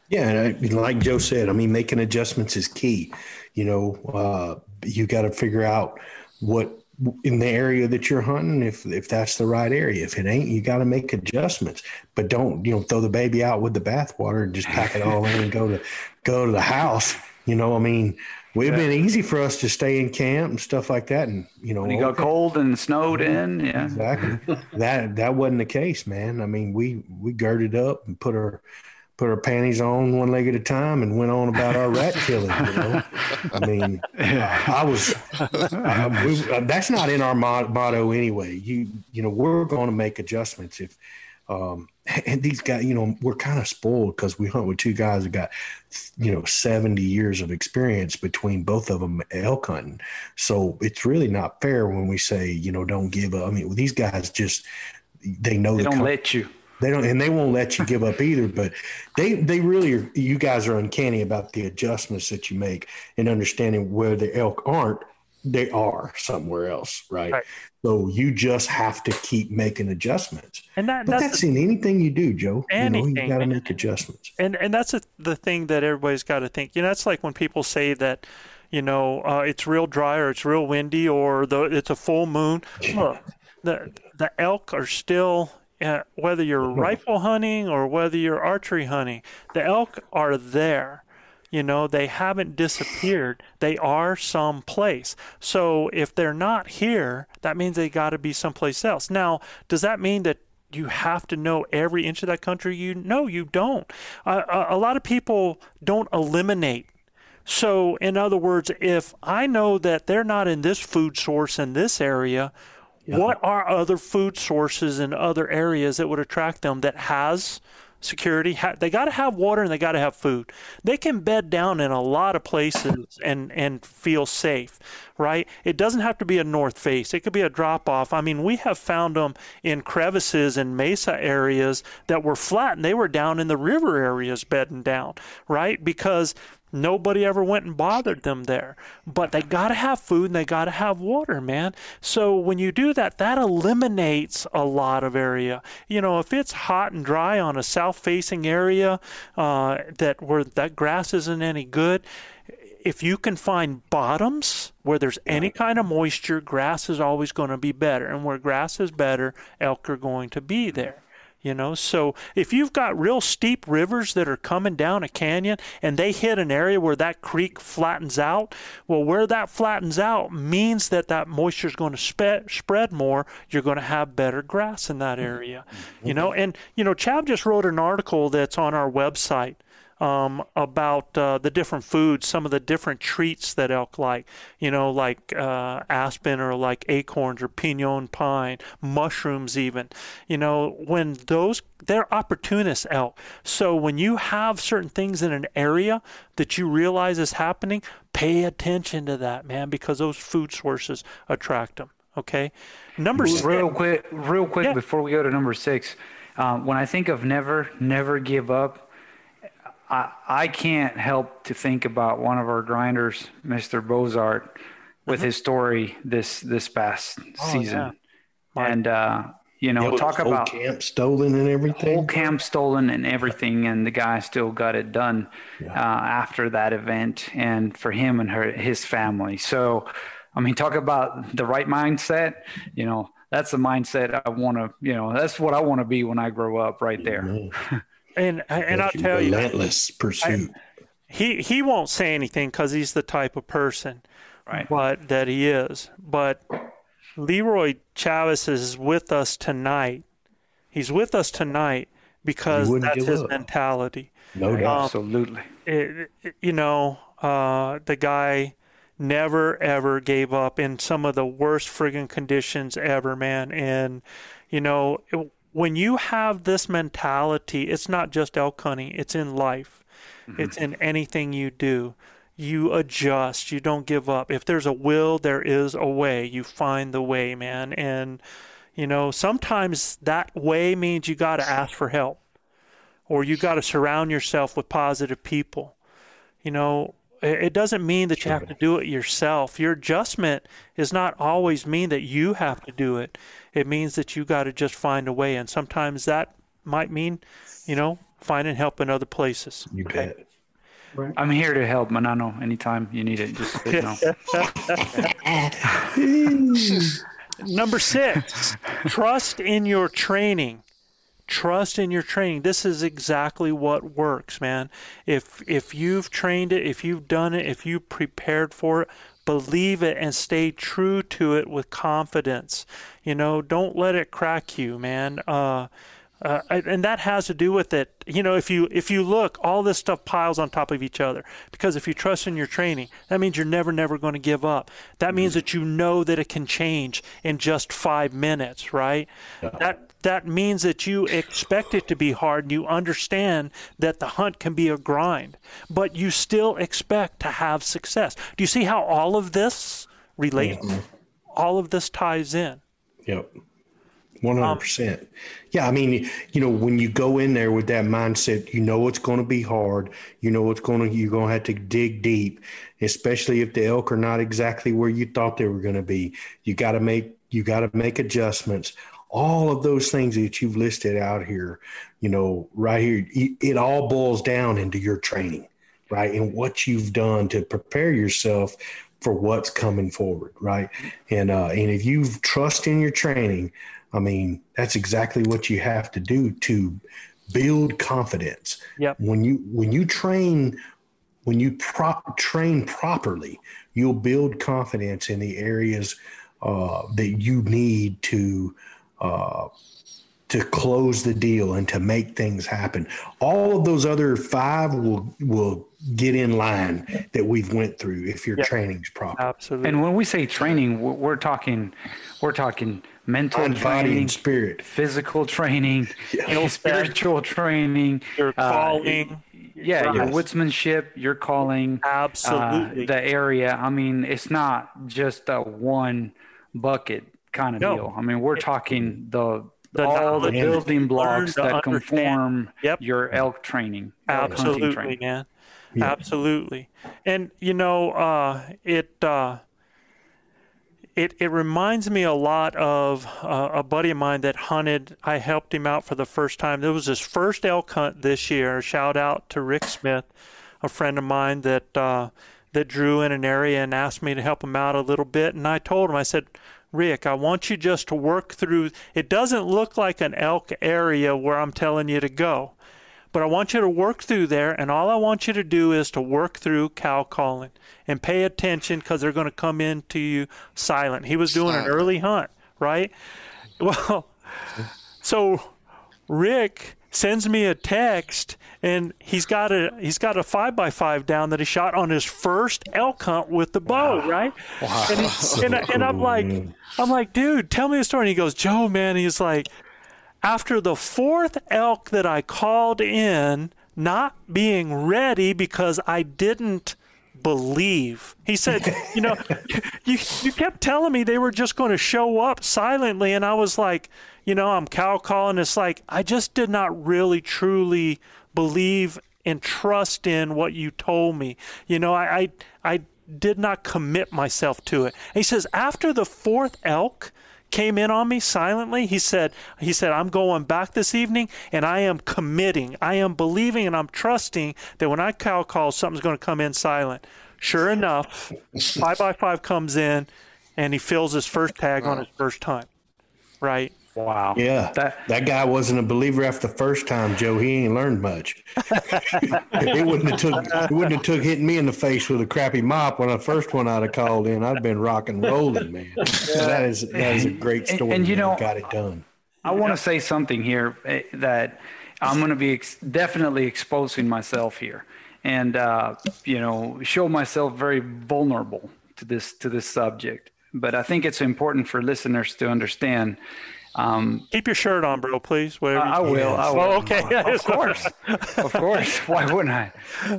Yeah, and I, like Joe said, I mean, making adjustments is key. You know, uh, you got to figure out what in the area that you're hunting, if if that's the right area. If it ain't, you got to make adjustments. But don't you know throw the baby out with the bathwater and just pack it all in and go to go to the house. You know, I mean, we've been easy for us to stay in camp and stuff like that, and you know, When it got okay. cold and snowed mm-hmm. in, yeah. Exactly. that that wasn't the case, man. I mean, we we girded up and put our put our panties on one leg at a time and went on about our rat killing. You know, I mean, I was. I, we, uh, that's not in our mo- motto anyway. You you know, we're going to make adjustments if. Um, and these guys, you know, we're kind of spoiled because we hunt with two guys that got, you know, 70 years of experience between both of them elk hunting. So it's really not fair when we say, you know, don't give up. I mean, these guys just, they know They the don't com- let you. They don't, and they won't let you give up either. But they, they really are. You guys are uncanny about the adjustments that you make and understanding where the elk aren't. They are somewhere else, right? Right. So you just have to keep making adjustments. And that But that's that's in anything you do, Joe. you know, you Anything, got to make adjustments. and and that's a, the thing that everybody's got to think. You know, it's like when people say that, you know, uh, it's real dry or it's real windy or the it's a full moon. Look, the the elk are still. Uh, whether you're rifle hunting or whether you're archery hunting, the elk are there. You know, they haven't disappeared. They are someplace. So if they're not here, that means they got to be someplace else. Now, does that mean that you have to know every inch of that country? You no, you don't. Uh, a, a lot of people don't eliminate. So, in other words, if I know that they're not in this food source in this area, what are other food sources in other areas that would attract them that has security? They got to have water and they got to have food. They can bed down in a lot of places and and feel safe, right? It doesn't have to be a north face. It could be a drop off. I mean, we have found them in crevices and mesa areas that were flat and they were down in the river areas bedding down, right? Because Nobody ever went and bothered them there. But they got to have food and they got to have water, man. So when you do that, that eliminates a lot of area. You know, if it's hot and dry on a south facing area uh, that where that grass isn't any good, if you can find bottoms where there's any kind of moisture, grass is always going to be better. And where grass is better, elk are going to be there. You know, so if you've got real steep rivers that are coming down a canyon and they hit an area where that creek flattens out, well, where that flattens out means that that moisture is going to spe- spread more. You're going to have better grass in that mm-hmm. area. Mm-hmm. You know, and, you know, Chav just wrote an article that's on our website um, about uh, the different foods, some of the different treats that elk like, you know, like uh, aspen or like acorns or pinon pine, mushrooms, even. You know, when those, they're opportunist elk. So when you have certain things in an area that you realize is happening, pay attention to that, man, because those food sources attract them. Okay. Number six. real quick, real quick Yeah. before we go to number six. Um, when I think of never, never give up, I, I can't help to think about one of our grinders, Mr. Bozart, with his story this this past season, yeah. My- and uh, you know, talk about camp stolen and everything. whole camp stolen and everything, and the guy still got it done uh, after that event, and for him and her his family. So, I mean, talk about the right mindset. You know, that's the mindset I want to. You know, that's what I want to be when I grow up. Right there. And, and I'll That's tell you, relentless pursuit. he he won't say anything because he's the type of person Right. but that he is but leroy chavez is with us tonight he's with us tonight because that's his up. mentality no doubt. Absolutely. it, it- you know uh, the guy never ever gave up in some of the worst friggin' conditions ever, man. And you know, it, when you have this mentality, it's not just elk hunting; it's in life. Mm-hmm. It's in anything you do. You adjust. You don't give up. If there's a will, there is a way. You find the way, man. And you know, sometimes that way means you got to ask for help, or you got to surround yourself with positive people. You know, it doesn't mean that you have to do it yourself. Your adjustment does not always mean that you have to do it. It means that you got to just find a way. And sometimes that might mean, you know, finding help in other places. You bet. Right. I'm here to help, Manano, anytime you need it. Just know. Number six, trust in your training trust in your training this is exactly what works man if if you've trained it if you've done it if you prepared for it believe it and stay true to it with confidence you know don't let it crack you man uh, uh, and that has to do with it. You know, if you if you look, all this stuff piles on top of each other. Because if you trust in your training, that means you're never never going to give up. That means that you know that it can change in just five minutes, right? Yeah. That that means that you expect it to be hard and you understand that the hunt can be a grind, but you still expect to have success. Do you see how all of this relates? Mm-hmm. All of this ties in. Yep. 100%. Um, yeah, I mean, you know, when you go in there with that mindset, you know it's going to be hard. You know it's going to you're going to have to dig deep, especially if the elk are not exactly where you thought they were going to be. You got to make you got to make adjustments all of those things that you've listed out here, you know, right here, it all boils down into your training, right? And what you've done to prepare yourself for what's coming forward, right? And uh, and if you trust in your training, I mean, that's exactly what you have to do to build confidence. Yep. When you when you train when you pro- train properly, you'll build confidence in the areas uh, that you need to uh, to close the deal and to make things happen. All of those other five will will get in line that we've went through if your training's proper. Absolutely. And when we say training, we're talking we're talking mental Mind, training, and spirit, physical training, yeah. spiritual training, your uh, calling. Uh, yeah, right. your woodsmanship, your calling, absolutely. Uh, the area. I mean, it's not just a one bucket kind of no. deal. I mean, we're talking the, the all the building blocks that conform yep. your elk training. Absolutely, training. man. Yeah. Absolutely. And you know, uh, it uh, it it reminds me a lot of uh, a buddy of mine that hunted. I helped him out for the first time. It was his first elk hunt this year. Shout out to Rick Smith, a friend of mine that uh, that drew in an area and asked me to help him out a little bit. And I told him, I said, Rick, I want you just to work through. It doesn't look like an elk area where I'm telling you to go, but I want you to work through there, and all I want you to do is to work through cow calling and pay attention because they're going to come into you silent. He was doing an early hunt, right? Well, so Rick sends me a text and he's got a he's got a five by five down that he shot on his first elk hunt with the bow, wow. right? Wow. And, he, and, and, I'm like, I'm like, dude, tell me a story. And he goes, Joe, man, he's like, after the fourth elk that I called in, not being ready because I didn't believe. He said, you know, you you kept telling me they were just going to show up silently, and I was like, you know, I'm cow calling. It's like I just did not really truly believe and trust in what you told me. You know, I, I, I did not commit myself to it. And he says, after the fourth elk came in on me silently, he said, he said, I'm going back this evening and I am committing. I am believing and I'm trusting that when I cow call, something's going to come in silent. Sure enough, five by five comes in and he fills his first tag on his first time. Right. Wow. Yeah. That that guy wasn't a believer after the first time, Joe. He ain't learned much. it wouldn't have took it wouldn't have took hitting me in the face with a crappy mop when the first one I'd have called in. I'd been rock and rolling, man. So that is that is a great story. And, and you know, got it done. I want to say something here eh, that I'm going to be ex- definitely exposing myself here, and uh, you know, show myself very vulnerable to this to this subject, but I think it's important for listeners to understand. Um, Keep your shirt on, bro, please. Whatever I, I will. I Oh, will. okay. Of course, of course. Why wouldn't I?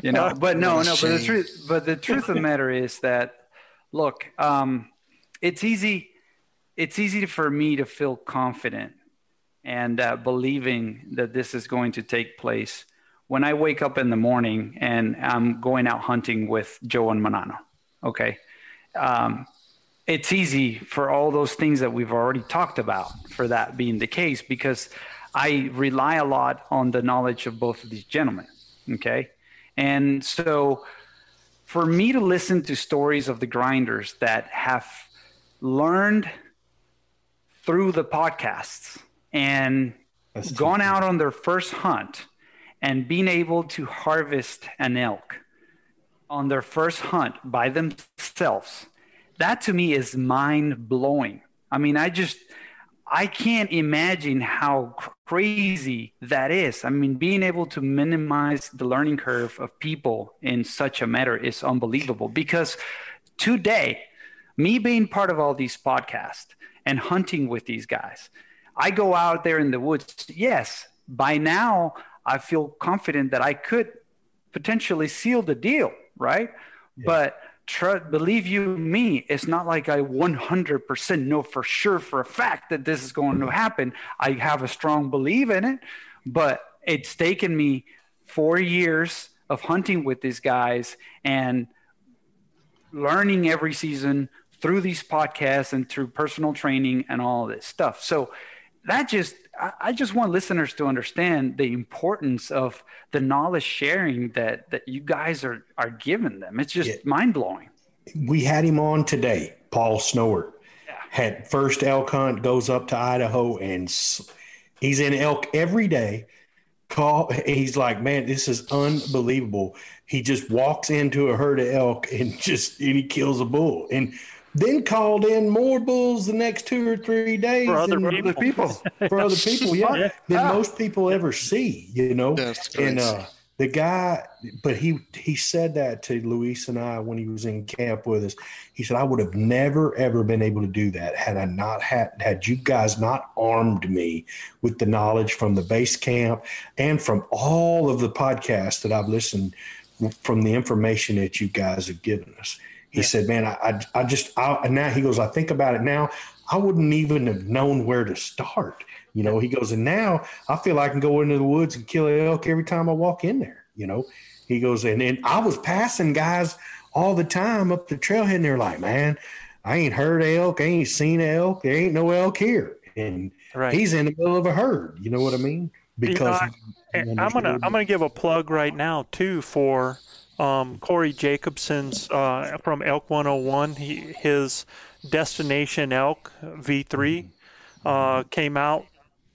You know. But no, no. But the truth. But the truth of the matter is that, look, um, it's easy. It's easy for me to feel confident and uh, believing that this is going to take place when I wake up in the morning and I'm going out hunting with Joe and Manano. Okay. Um, it's easy for all those things that we've already talked about for that being the case because I rely a lot on the knowledge of both of these gentlemen. Okay. And so for me to listen to stories of the grinders that have learned through the podcasts and gone out on their first hunt and being able to harvest an elk on their first hunt by themselves that to me is mind blowing i mean i just i can't imagine how crazy that is. I mean being able to minimize the learning curve of people in such a matter is unbelievable because today me being part of all these podcasts and hunting with these guys i go out there in the woods. Yes by now i feel confident that i could potentially seal the deal right? But tr- believe you me it's not like i 100% know for sure for a fact that this is going to happen i have a strong belief in it but it's taken me four years of hunting with these guys and learning every season through these podcasts and through personal training and all this stuff. So that just I, I just want listeners to understand the importance of the knowledge sharing that that you guys are are giving them. It's just Yeah. mind blowing. we had him on today, Paul Snowert. Had first elk hunt, goes up to Idaho, and he's in elk every day. Call, he's like, man, this is unbelievable. He just walks into a herd of elk and just and he kills a bull, and then called in more bulls the next two or three days For other than- people. for other people, yeah, than most people ever see, you know. And uh, the guy, but he he said that to Luis and I when he was in camp with us. He said, "I would have never ever been able to do that had I not had had you guys not armed me with the knowledge from the base camp and from all of the podcasts that I've listened from the information that you guys have given us." He said, "Man, I I, I just I, and now he goes, I think about it now." I wouldn't even have known where to start. You know, he goes, and now I feel like I can go into the woods and kill an elk every time I walk in there. You know, he goes, and, and I was passing guys all the time up the trailhead, and they're like, man, I ain't heard elk, I ain't seen elk, there ain't no elk here. And Right. he's in the middle of a herd. You know what I mean? Because eh, I- I'm gonna I'm gonna give a plug right now too for um, Corey Jacobsen's uh, from Elk 101. He, his Destination Elk V3 uh, came out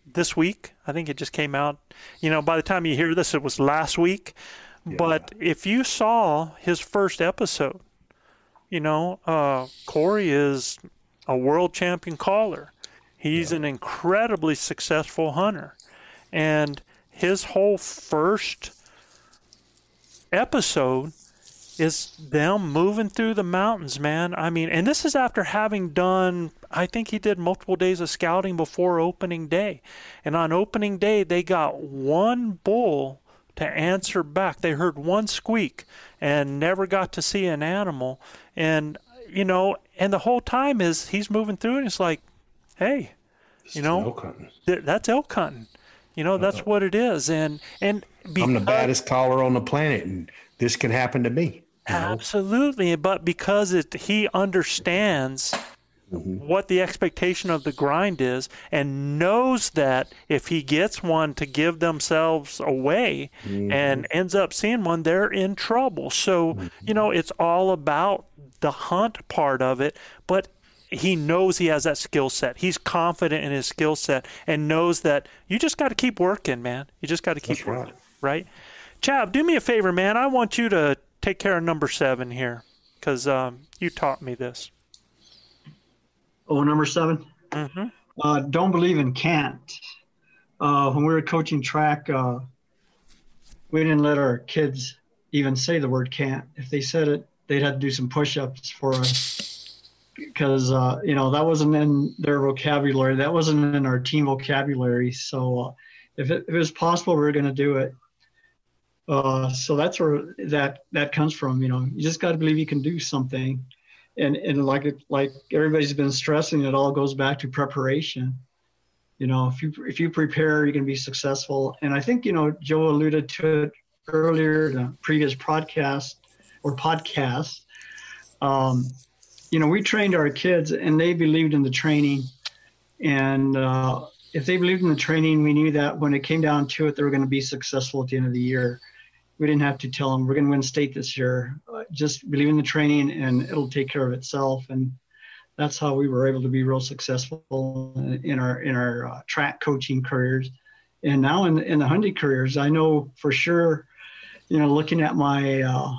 this week. I think it just came out. You know, by the time you hear this, it was last week. But if you saw his first episode, you know, uh, Corey is a world champion caller. He's an incredibly successful hunter. And his whole first episode is them moving through the mountains, man. I mean, and this is after having done, I think he did multiple days of scouting before opening day. And on opening day, they got one bull to answer back. They heard one squeak and never got to see an animal. And, you know, and the whole time is he's moving through and it's like, hey, you know, elk th- that's elk hunting. You know, that's what it is. And, and I'm the baddest caller on the planet, and this can happen to me. you know? Absolutely, but because it he understands mm-hmm. what the expectation of the grind is and knows that if he gets one to give themselves away and mm-hmm. ends up seeing one, they're in trouble. So, you mm-hmm. know, it's all about the hunt part of it, but he knows he has that skill set. He's confident in his skill set and knows that you just got to keep working, man. You just got to keep That's working, right? Chav, do me a favor, man. I want you to take care of number seven here because um, you taught me this. Oh, number 7 Mm-hmm. Uh, don't believe in can't. Uh, when we were coaching track, uh, we didn't let our kids even say the word can't. If they said it, they'd have to do some push-ups for us because uh, you know that wasn't in their vocabulary. That wasn't in our team vocabulary. So uh, if, it, if it was possible, we are going to do it. Uh, so that's where that that comes from. You know, you just got to believe you can do something, and and like it, like everybody's been stressing, it all goes back to preparation. You know, if you if you prepare, you can be successful. And I think you know Joe alluded to it earlier in a previous podcast or podcast. Um, you know, we trained our kids, and they believed in the training, and uh, if they believed in the training, we knew that when it came down to it, they were going to be successful at the end of the year we didn't have to tell them we're going to win state this year. Uh, just believe in the training and it'll take care of itself. And that's how we were able to be real successful in our in our uh, track coaching careers. And now in in the hunting careers, I know for sure. You know, looking at my uh,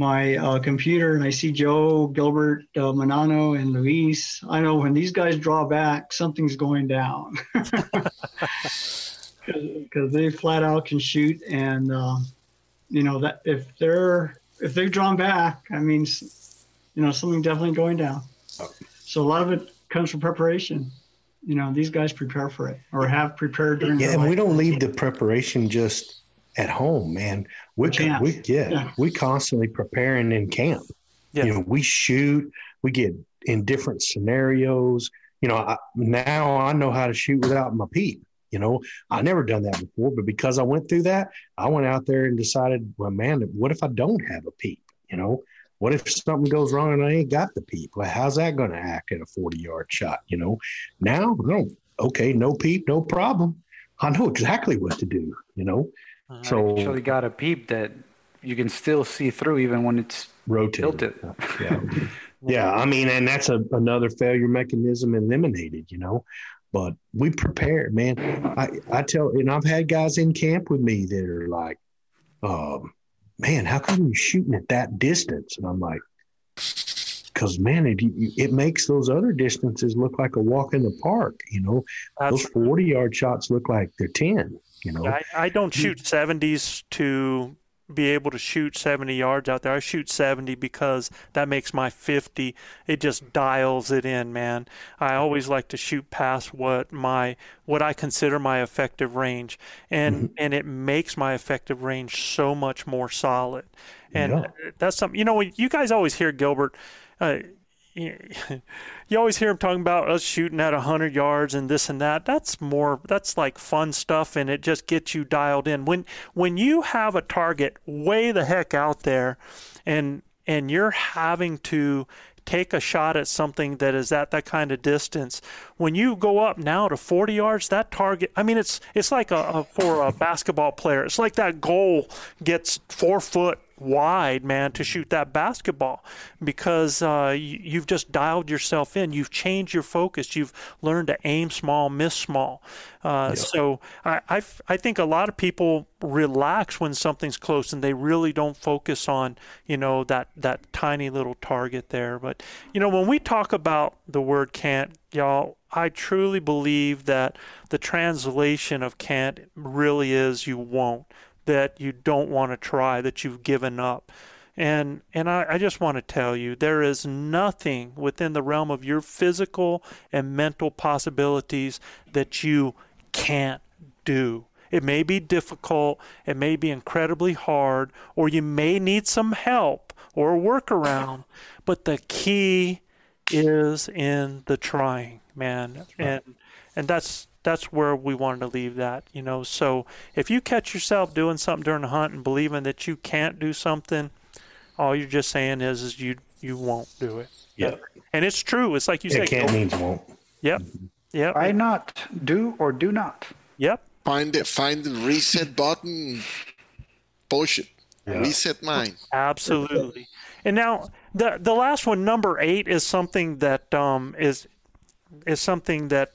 my uh, computer and I see Joe, Gilbert, uh, Manano, and Luis, I know when these guys draw back, something's going down. because they flat out can shoot, and uh, you know that if they're if they've drawn back, I mean, you know, something definitely going down. So a lot of it comes from preparation. You know, these guys prepare for it or have prepared during. Yeah, and we don't leave the preparation just at home, man. We, we yeah, yeah, we constantly preparing in camp. Yeah. You know, we shoot, we get in different scenarios. You know, I, now I know how to shoot without my peep. You know, I never done that before, but because I went through that, I went out there and decided, well, man, what if I don't have a peep? You know, what if something goes wrong and I ain't got the peep? Well, how's that going to act at a 40 yard shot? You know, now, no, okay, no peep, no problem. I know exactly what to do, you know. Uh, so I actually got a peep that you can still see through even when it's rotated. Tilted. Yeah. yeah. I mean, and that's a, another failure mechanism eliminated, you know but we prepared, man. I, I tell, and I've had guys in camp with me that are like, um, man, how come you're shooting at that distance? And I'm like, because man, it, it makes those other distances look like a walk in the park. You know, That's those 40 yard shots look like they're 10. You know, I, I don't shoot 70s to be able to shoot 70 yards out there. I shoot 70 because that makes my 50. It just dials it in, man. I always like to shoot past what my what I consider my effective range, and mm-hmm. and it makes my effective range so much more solid. And yeah. that's something you know. You guys always hear Gilbert. Uh, you always hear him talking about us shooting at 100 yards and this and that. That's more, that's like fun stuff and it just gets you dialed in. When, when you have a target way the heck out there and, and you're having to take a shot at something that is at that kind of distance. When you go up now to 40 yards, that target, I mean, it's it's like a, a for a basketball player. It's like that goal gets four foot wide, man, to shoot that basketball because uh, you, have just dialed yourself in. You've changed your focus. You've learned to aim small, miss small. Uh, yeah. So I, I, I think a lot of people relax when something's close and they really don't focus on you know that that tiny little target there. But you know when we talk about the word can't, y'all, I truly believe that the translation of can't really is you won't that you don't want to try, that you've given up. And and I, I just want to tell you, there is nothing within the realm of your physical and mental possibilities that you can't do. It may be difficult, it may be incredibly hard, or you may need some help or a workaround, but the key is in the trying, man. And and that's that's where we wanted to leave that, you know. So if you catch yourself doing something during the hunt and believing that you can't do something, all you're just saying is is you you won't do it. Yeah. And it's true. It's like you yeah, said. Can't means won't. Yep. Yep. Why not do or do not? Yep. Find it. Find the reset button. Push it. Yeah. Reset mine. Absolutely. and now the the last one, number eight, is something that um is is something that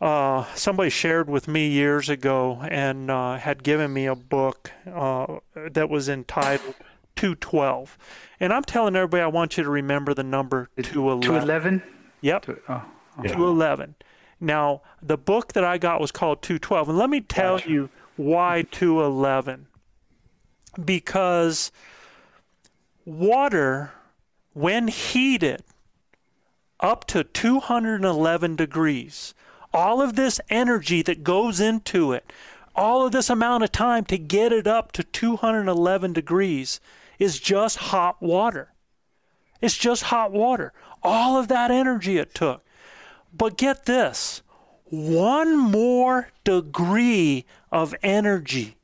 uh, somebody shared with me years ago and uh, had given me a book uh, that was entitled 212. And I'm telling everybody, I want you to remember the number 211. 211? Yep. Two, oh, okay. 211. Now, the book that I got was called 212. And let me tell gotcha. you why 211. Because water, when heated up to 211 degrees, all of this energy that goes into it, all of this amount of time to get it up to 211 degrees is just hot water. It's just hot water. All of that energy it took. But get this one more degree of energy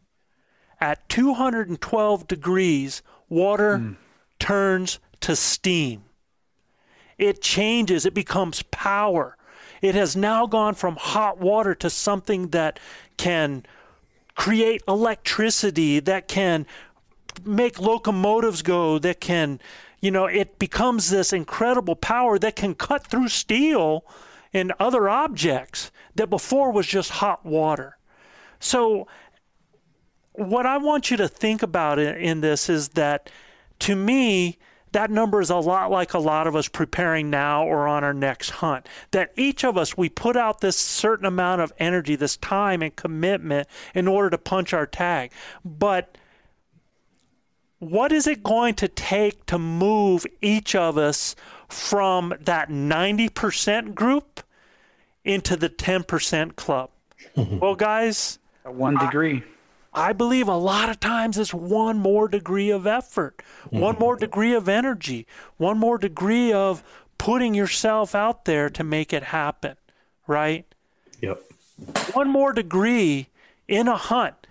at 212 degrees, water hmm. turns to steam. It changes, it becomes power. It has now gone from hot water to something that can create electricity, that can make locomotives go, that can, you know, it becomes this incredible power that can cut through steel and other objects that before was just hot water. So, what I want you to think about in, this is that to me, that number is a lot like a lot of us preparing now or on our next hunt. That each of us, we put out this certain amount of energy, this time and commitment in order to punch our tag. But what is it going to take to move each of us from that 90% group into the 10% club? well, guys, one degree. I believe a lot of times it's one more degree of effort, one mm-hmm. more degree of energy, one more degree of putting yourself out there to make it happen, right? Yep. One more degree in a hunt,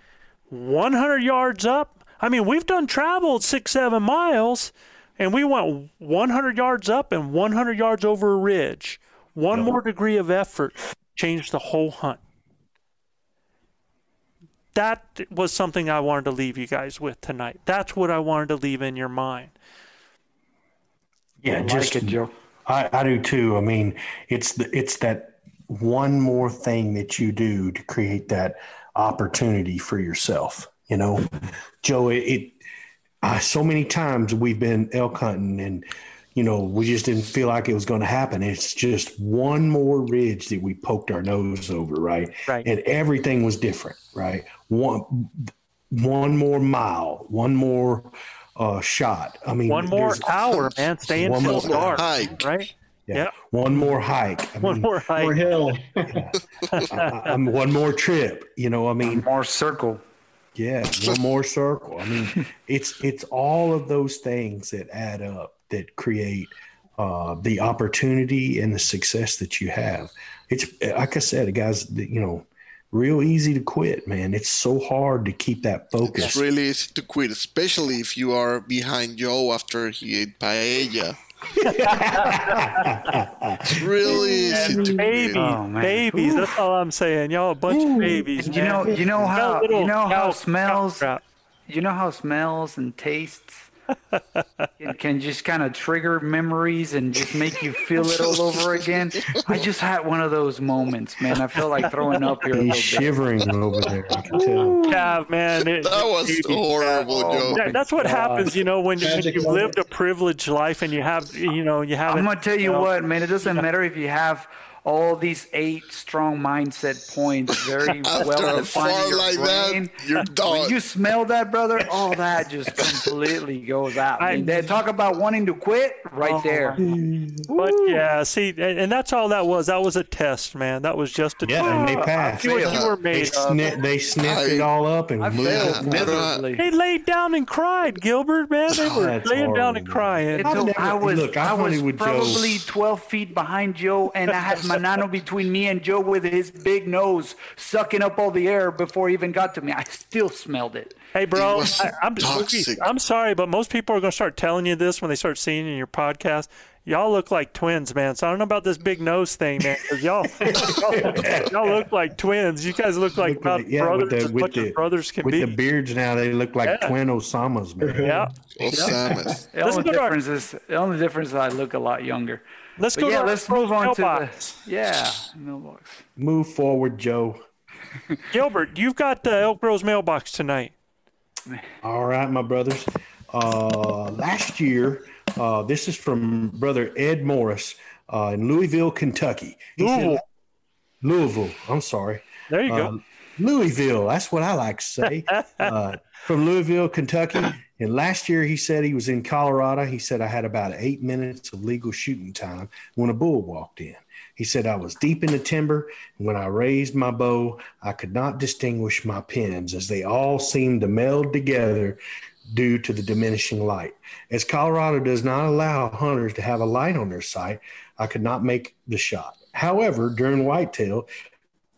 100 yards up. I mean, we've done traveled six, seven miles, and we went 100 yards up and 100 yards over a ridge. One more degree of effort changed the whole hunt that was something I wanted to leave you guys with tonight. That's what I wanted to leave in your mind. Yeah, I like just it, Joe. I, I do too. I mean, it's the, it's that one more thing that you do to create that opportunity for yourself. You know, Joe, it, it uh, so many times we've been elk hunting and you know we just didn't feel like it was going to happen. It's just one more ridge that we poked our nose over, right? Right. And everything was different, right? One one more mile, one more uh, shot. I mean, One more there's- hour, man, staying One more dark, hike. right? Yeah. Yep. One more hike. I One mean, more hike. Or hill. I- I'm one more trip. You know, I mean, More circle. yeah, one more circle. I mean, it's it's all of those things that add up that create uh, the opportunity and the success that you have. It's like I said, guys. You know, real easy to quit, man. It's so hard to keep that focus. It's really easy to quit, especially if you are behind Joe after he ate paella. It's really easy to Babies, quit. Oh, man. babies. That's all I'm saying. Y'all a bunch of babies. And you man. know, you know how you know how smells. You know how smells and tastes can, can just kind of trigger memories and just make you feel it all over again. I just had one of those moments, man. I feel like throwing up here a little He's bit. shivering over there. I can tell. Chav, man. It, That was babies, horrible, Chav. Joe. That- that's what happens, you know, when, when you've lived a privileged life and you have, you know, you have. I'm gonna tell you what, man. It doesn't matter if you have all these eight strong mindset points very well defined in your like brain. that, you're When you smell that, brother, all that just completely goes out. I- And they talk about wanting to quit right Oh, there. But yeah, see, and, and that's all that was. That was a test, man. That was just a Yeah, and they test. passed. See what you were They, made of. sni- they sniffed it all up and I moved it. miserably. They laid down and cried, Gilbert, man. They oh, were That's laying down and crying. It I've never- I was look, I I was hunted with Joe. probably 12 feet behind Joe, and I had Manano between me and Joe with his big nose sucking up all the air before he even got to me. I still smelled it. Hey, bro, It was I, I'm, toxic. I'm sorry, but most people are going to start telling you this when they start seeing you in your podcast. Y'all look like twins, man. So I don't know about this big nose thing, man. 'cause y'all, y'all, y'all look like twins. You guys look like Look about like- yeah, brothers with the as with much the as brothers can be with be. the beards now, they look like Yeah. twin Osamas, man. yeah. Osamas. The only go to our- difference is the only difference is I look a lot younger. Let's But go yeah, to let's move on to mailbox. the yeah mailbox. Move forward, Joe. Gilbert, you've got the Elk Bros mailbox tonight. All right, my brothers. Uh, last year, uh, this is from brother Ed Morris uh, in Louisville, Kentucky. He said- Louisville. Louisville. I'm sorry. There you Uh, go. Louisville. That's what I like to say. Uh, from Louisville, Kentucky. And last year, he said he was in Colorado. He said I had about eight minutes of legal shooting time when a bull walked in. He said I was deep in the timber, and when I raised my bow, I could not distinguish my pins as they all seemed to meld together due to the diminishing light. As Colorado does not allow hunters to have a light on their sight, I could not make the shot. However, during whitetail,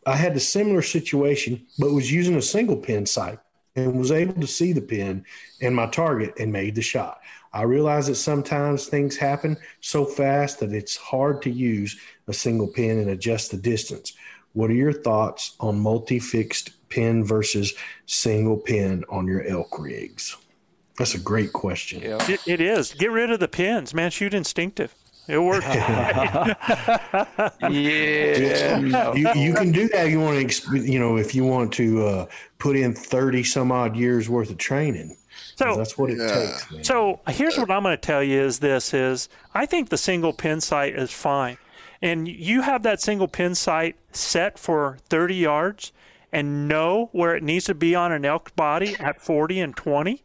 I had a similar situation, but was using a single pin sight and was able to see the pin and my target and made the shot. I realize that sometimes things happen so fast that it's hard to use a single pin and adjust the distance. What are your thoughts on multi fixed pin versus single pin on your elk rigs? That's a great question. It, it is. Get rid of the pins, man. Shoot instinctive. It works. Yeah. you, you can do that. You want to, you know, if you want to uh, put in thirty some odd years worth of training. So- that's what it Yeah. takes. Man. So here's what I'm going to tell you is this is I think the single pin sight is fine. And you have that single pin sight set for 30 yards and know where it needs to be on an elk body at 40 and 20.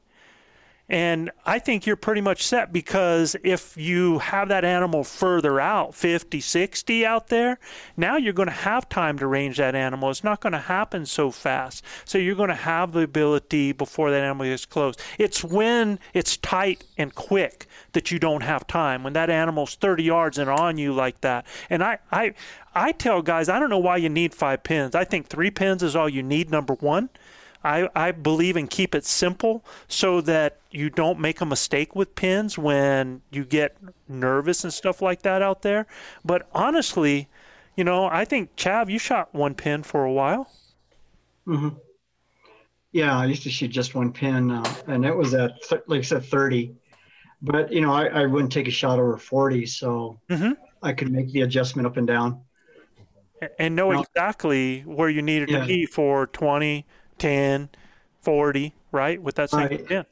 And I think you're pretty much set because if you have that animal further out, 50, 60 out there, now you're going to have time to range that animal. It's not going to happen so fast. So you're going to have the ability before that animal gets close. It's when it's tight and quick that you don't have time. When that animal's 30 yards and on you like that. And I, I, I tell guys, I don't know why you need five pins. I think three pins is all you need, number one. I, I believe in keep it simple so that you don't make a mistake with pins when you get nervous and stuff like that out there. But honestly, you know, I think Chav, you shot one pin for a while. Mm-hmm. Yeah, I used to shoot just one pin, uh, and it was at th- like I said, thirty. But you know, I, I wouldn't take a shot over forty, so Mhm. I could make the adjustment up and down. and know exactly where you needed Yeah. to be for 20, 10, 40, right? With that single Right. pin.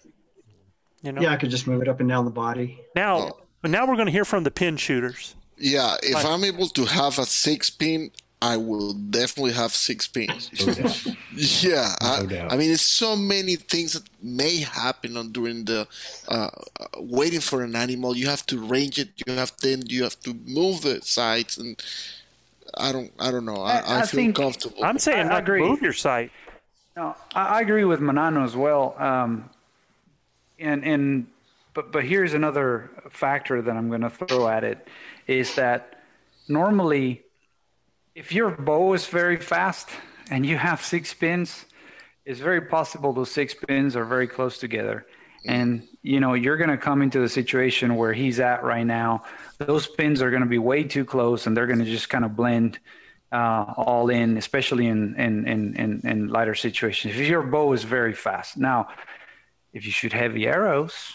You know. Yeah, I could just move it up and down the body. Now, but now we're going to hear from the pin shooters. Yeah, if Fine. I'm able to have a six pin, I will definitely have six pins. yeah, I, doubt. I mean, it's so many things that may happen on during the uh, uh, waiting for an animal. You have to range it. You have then you have to move the sights, and I don't, I don't know. I, I- I, I feel think- comfortable. I'm saying I- I not agree. move your sight. No, I, I agree with Manano as well. Um, and and but but here's another factor that I'm going to throw at it is that normally, if your bow is very fast and you have six pins, it's very possible those six pins are very close together. And you know you're going to come into the situation where he's at right now. Those pins are going to be way too close, and they're going to just kind of blend uh, all in, especially in, in, in, in, in lighter situations. If your bow is very fast. Now, if you shoot heavy arrows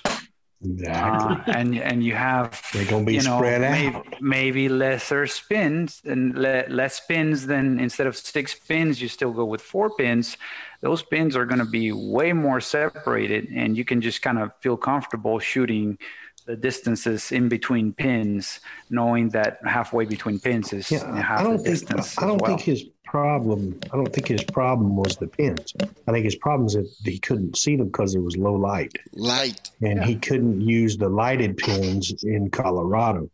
Exactly. uh, and and you have They're gonna be you know, spread maybe, out. maybe lesser spins and le- less spins than instead of six pins, you still go with four pins. Those pins are going to be way more separated, and you can just kind of feel comfortable shooting the distances in between pins, knowing that halfway between pins is Yeah, half I don't the think distance. I don't as well. think his problem. I don't think his problem was the pins. I think his problem is that he couldn't see them because there was low light, Light. and he couldn't use the lighted pins in Colorado.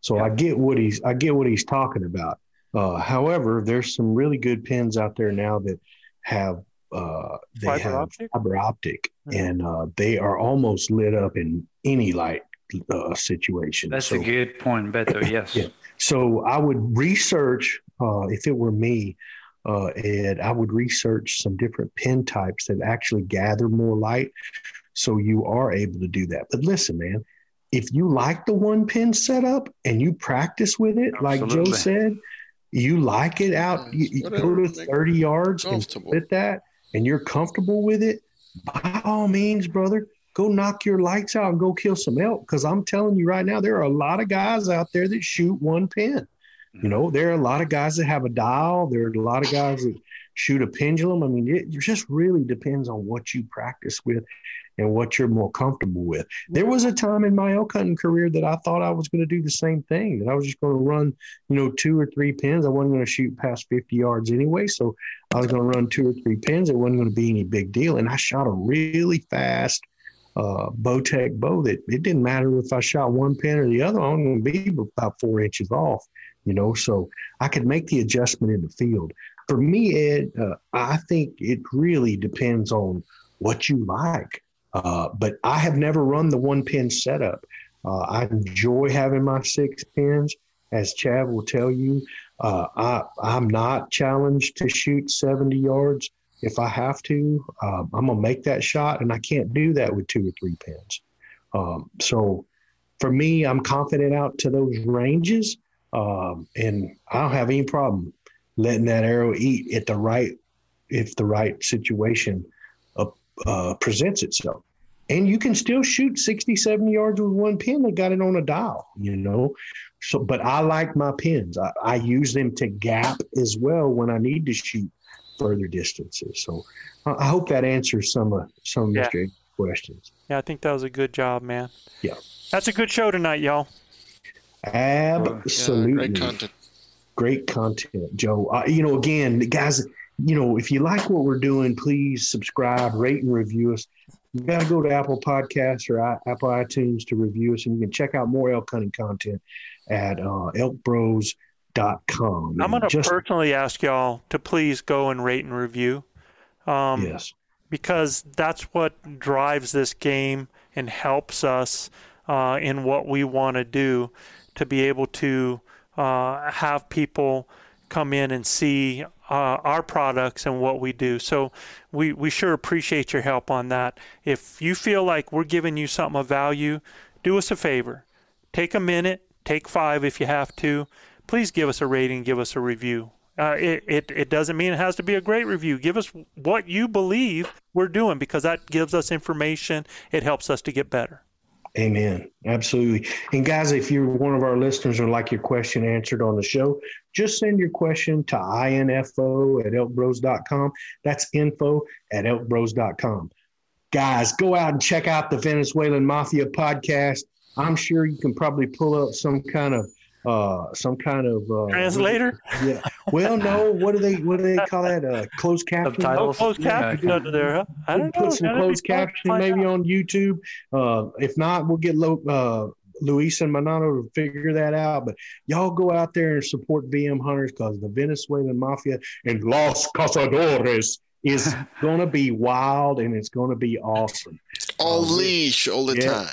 So I get what he's I get what he's talking about. Uh, however, there's some really good pins out there now that have uh, they Fiber have optic? fiber optic, Mhm. and uh, they are almost lit up in any light uh, situation. That's So- a good point, Beto. Yes. Yeah. So I would research, uh, if it were me, uh, Ed, I would research some different pin types that actually gather more light. So you are able to do that. But listen, man, if you like the one pin setup and you practice with it, like Joe said, you like it out, you, you go to 30 yards and comfortable. split that, and you're comfortable with it, by all means, brother, go knock your lights out and go kill some elk. Because I'm telling you right now, there are a lot of guys out there that shoot one pin. You know, there are a lot of guys that have a dial. There are a lot of guys that shoot a pendulum. I mean, it just really depends on what you practice with and what you're more comfortable with. There was a time in my elk hunting career that I thought I was going to do the same thing, that I was just going to run, you know, two or three pins. I wasn't going to shoot past 50 yards anyway. So I was going to run two or three pins. It wasn't going to be any big deal. And I shot a really fast uh, Bowtech bow that it didn't matter if I shot one pin or the other, I'm going to be about four inches off, you know, so I could make the adjustment in the field. For me, Ed, uh, I think it really depends on what you like. Uh, but I have never run the one pin setup. Uh, I enjoy having my six pins. As Chav will tell you, uh, I, I'm not challenged to shoot 70 yards if I have to. Um, I'm to make that shot, and I can't do that with two or three pins. Um, so for me, I'm confident out to those ranges, um, and I don't have any problem letting that arrow eat at the right if the right situation uh, uh, presents itself. And you can still shoot 60, 70 yards with one pin. They got it on a dial, you know. So, but I like my pins. I, I use them to gap as well when I need to shoot further distances. So, I hope that answers some of some of Yeah. Mr. A's questions. Yeah, I think that was a good job, man. Yeah. That's a good show tonight, y'all. Absolutely. great content. Great content, Joe. Uh, you know, again, guys, you know, if you like what we're doing, please subscribe, rate, and review us. You got to go to Apple Podcasts or I- Apple iTunes to review us, and you can check out more elk hunting content at uh, elkbros.com. I'm going to Just- personally ask y'all to please go and rate and review. Um, Yes. because that's what drives this game and helps us uh, in what we want to do to be able to uh, have people come in and see uh, our products and what we do. So we, we sure appreciate your help on that. If you feel like we're giving you something of value, do us a favor. Take a minute, take five if you have to. Please give us a rating, give us a review. Uh, it, it, it doesn't mean it has to be a great review. Give us what you believe we're doing because that gives us information. It helps us to get better. Amen. Absolutely. And guys, if you're one of our listeners or like your question answered on the show, just send your question to info at elkbros.com. That's info at elkbros.com. Guys, go out and check out the Venezuelan Mafia podcast. I'm sure you can probably pull up some kind of uh some kind of uh Translator? Yeah. Well, no, what do they what do they call that? Uh closed caption. Oh, closed caption under there, huh? I don't know. Put some That'd closed fun to caption maybe out. on YouTube. Uh, if not, we'll get Lo, uh, Luis and Manano to figure that out. But y'all go out there and support VM hunters because the Venezuelan mafia and Los Cazadores is going to be wild and it's going to be awesome. All leash all the Yeah.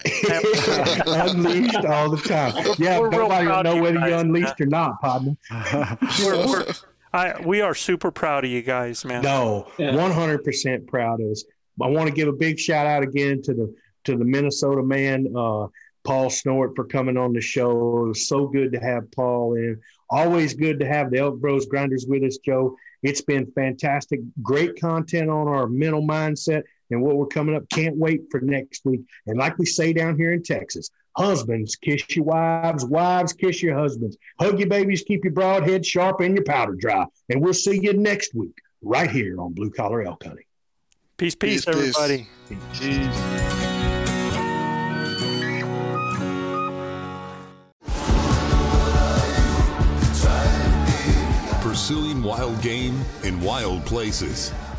time. unleashed all the time. Yeah, We're nobody will know you whether you're unleashed man. or not, partner. We're- we're- I, we are super proud of you guys, man. No, one hundred percent proud of us. I want to give a big shout out again to the to the Minnesota man, uh, Paul Snort, for coming on the show. It was so good to have Paul in. Always good to have the Elk Bros Grinders with us, Joe. It's been fantastic. Great content on our mental mindset and what we're coming up. Can't wait for next week. And like we say down here in Texas, husbands kiss your wives, wives kiss your husbands. Hug your babies, keep your broad head sharp and your powder dry. And we'll see you next week right here on Blue Collar Elk Hunting. Peace, peace, Peace, peace. everybody. Pursuing wild game in wild places.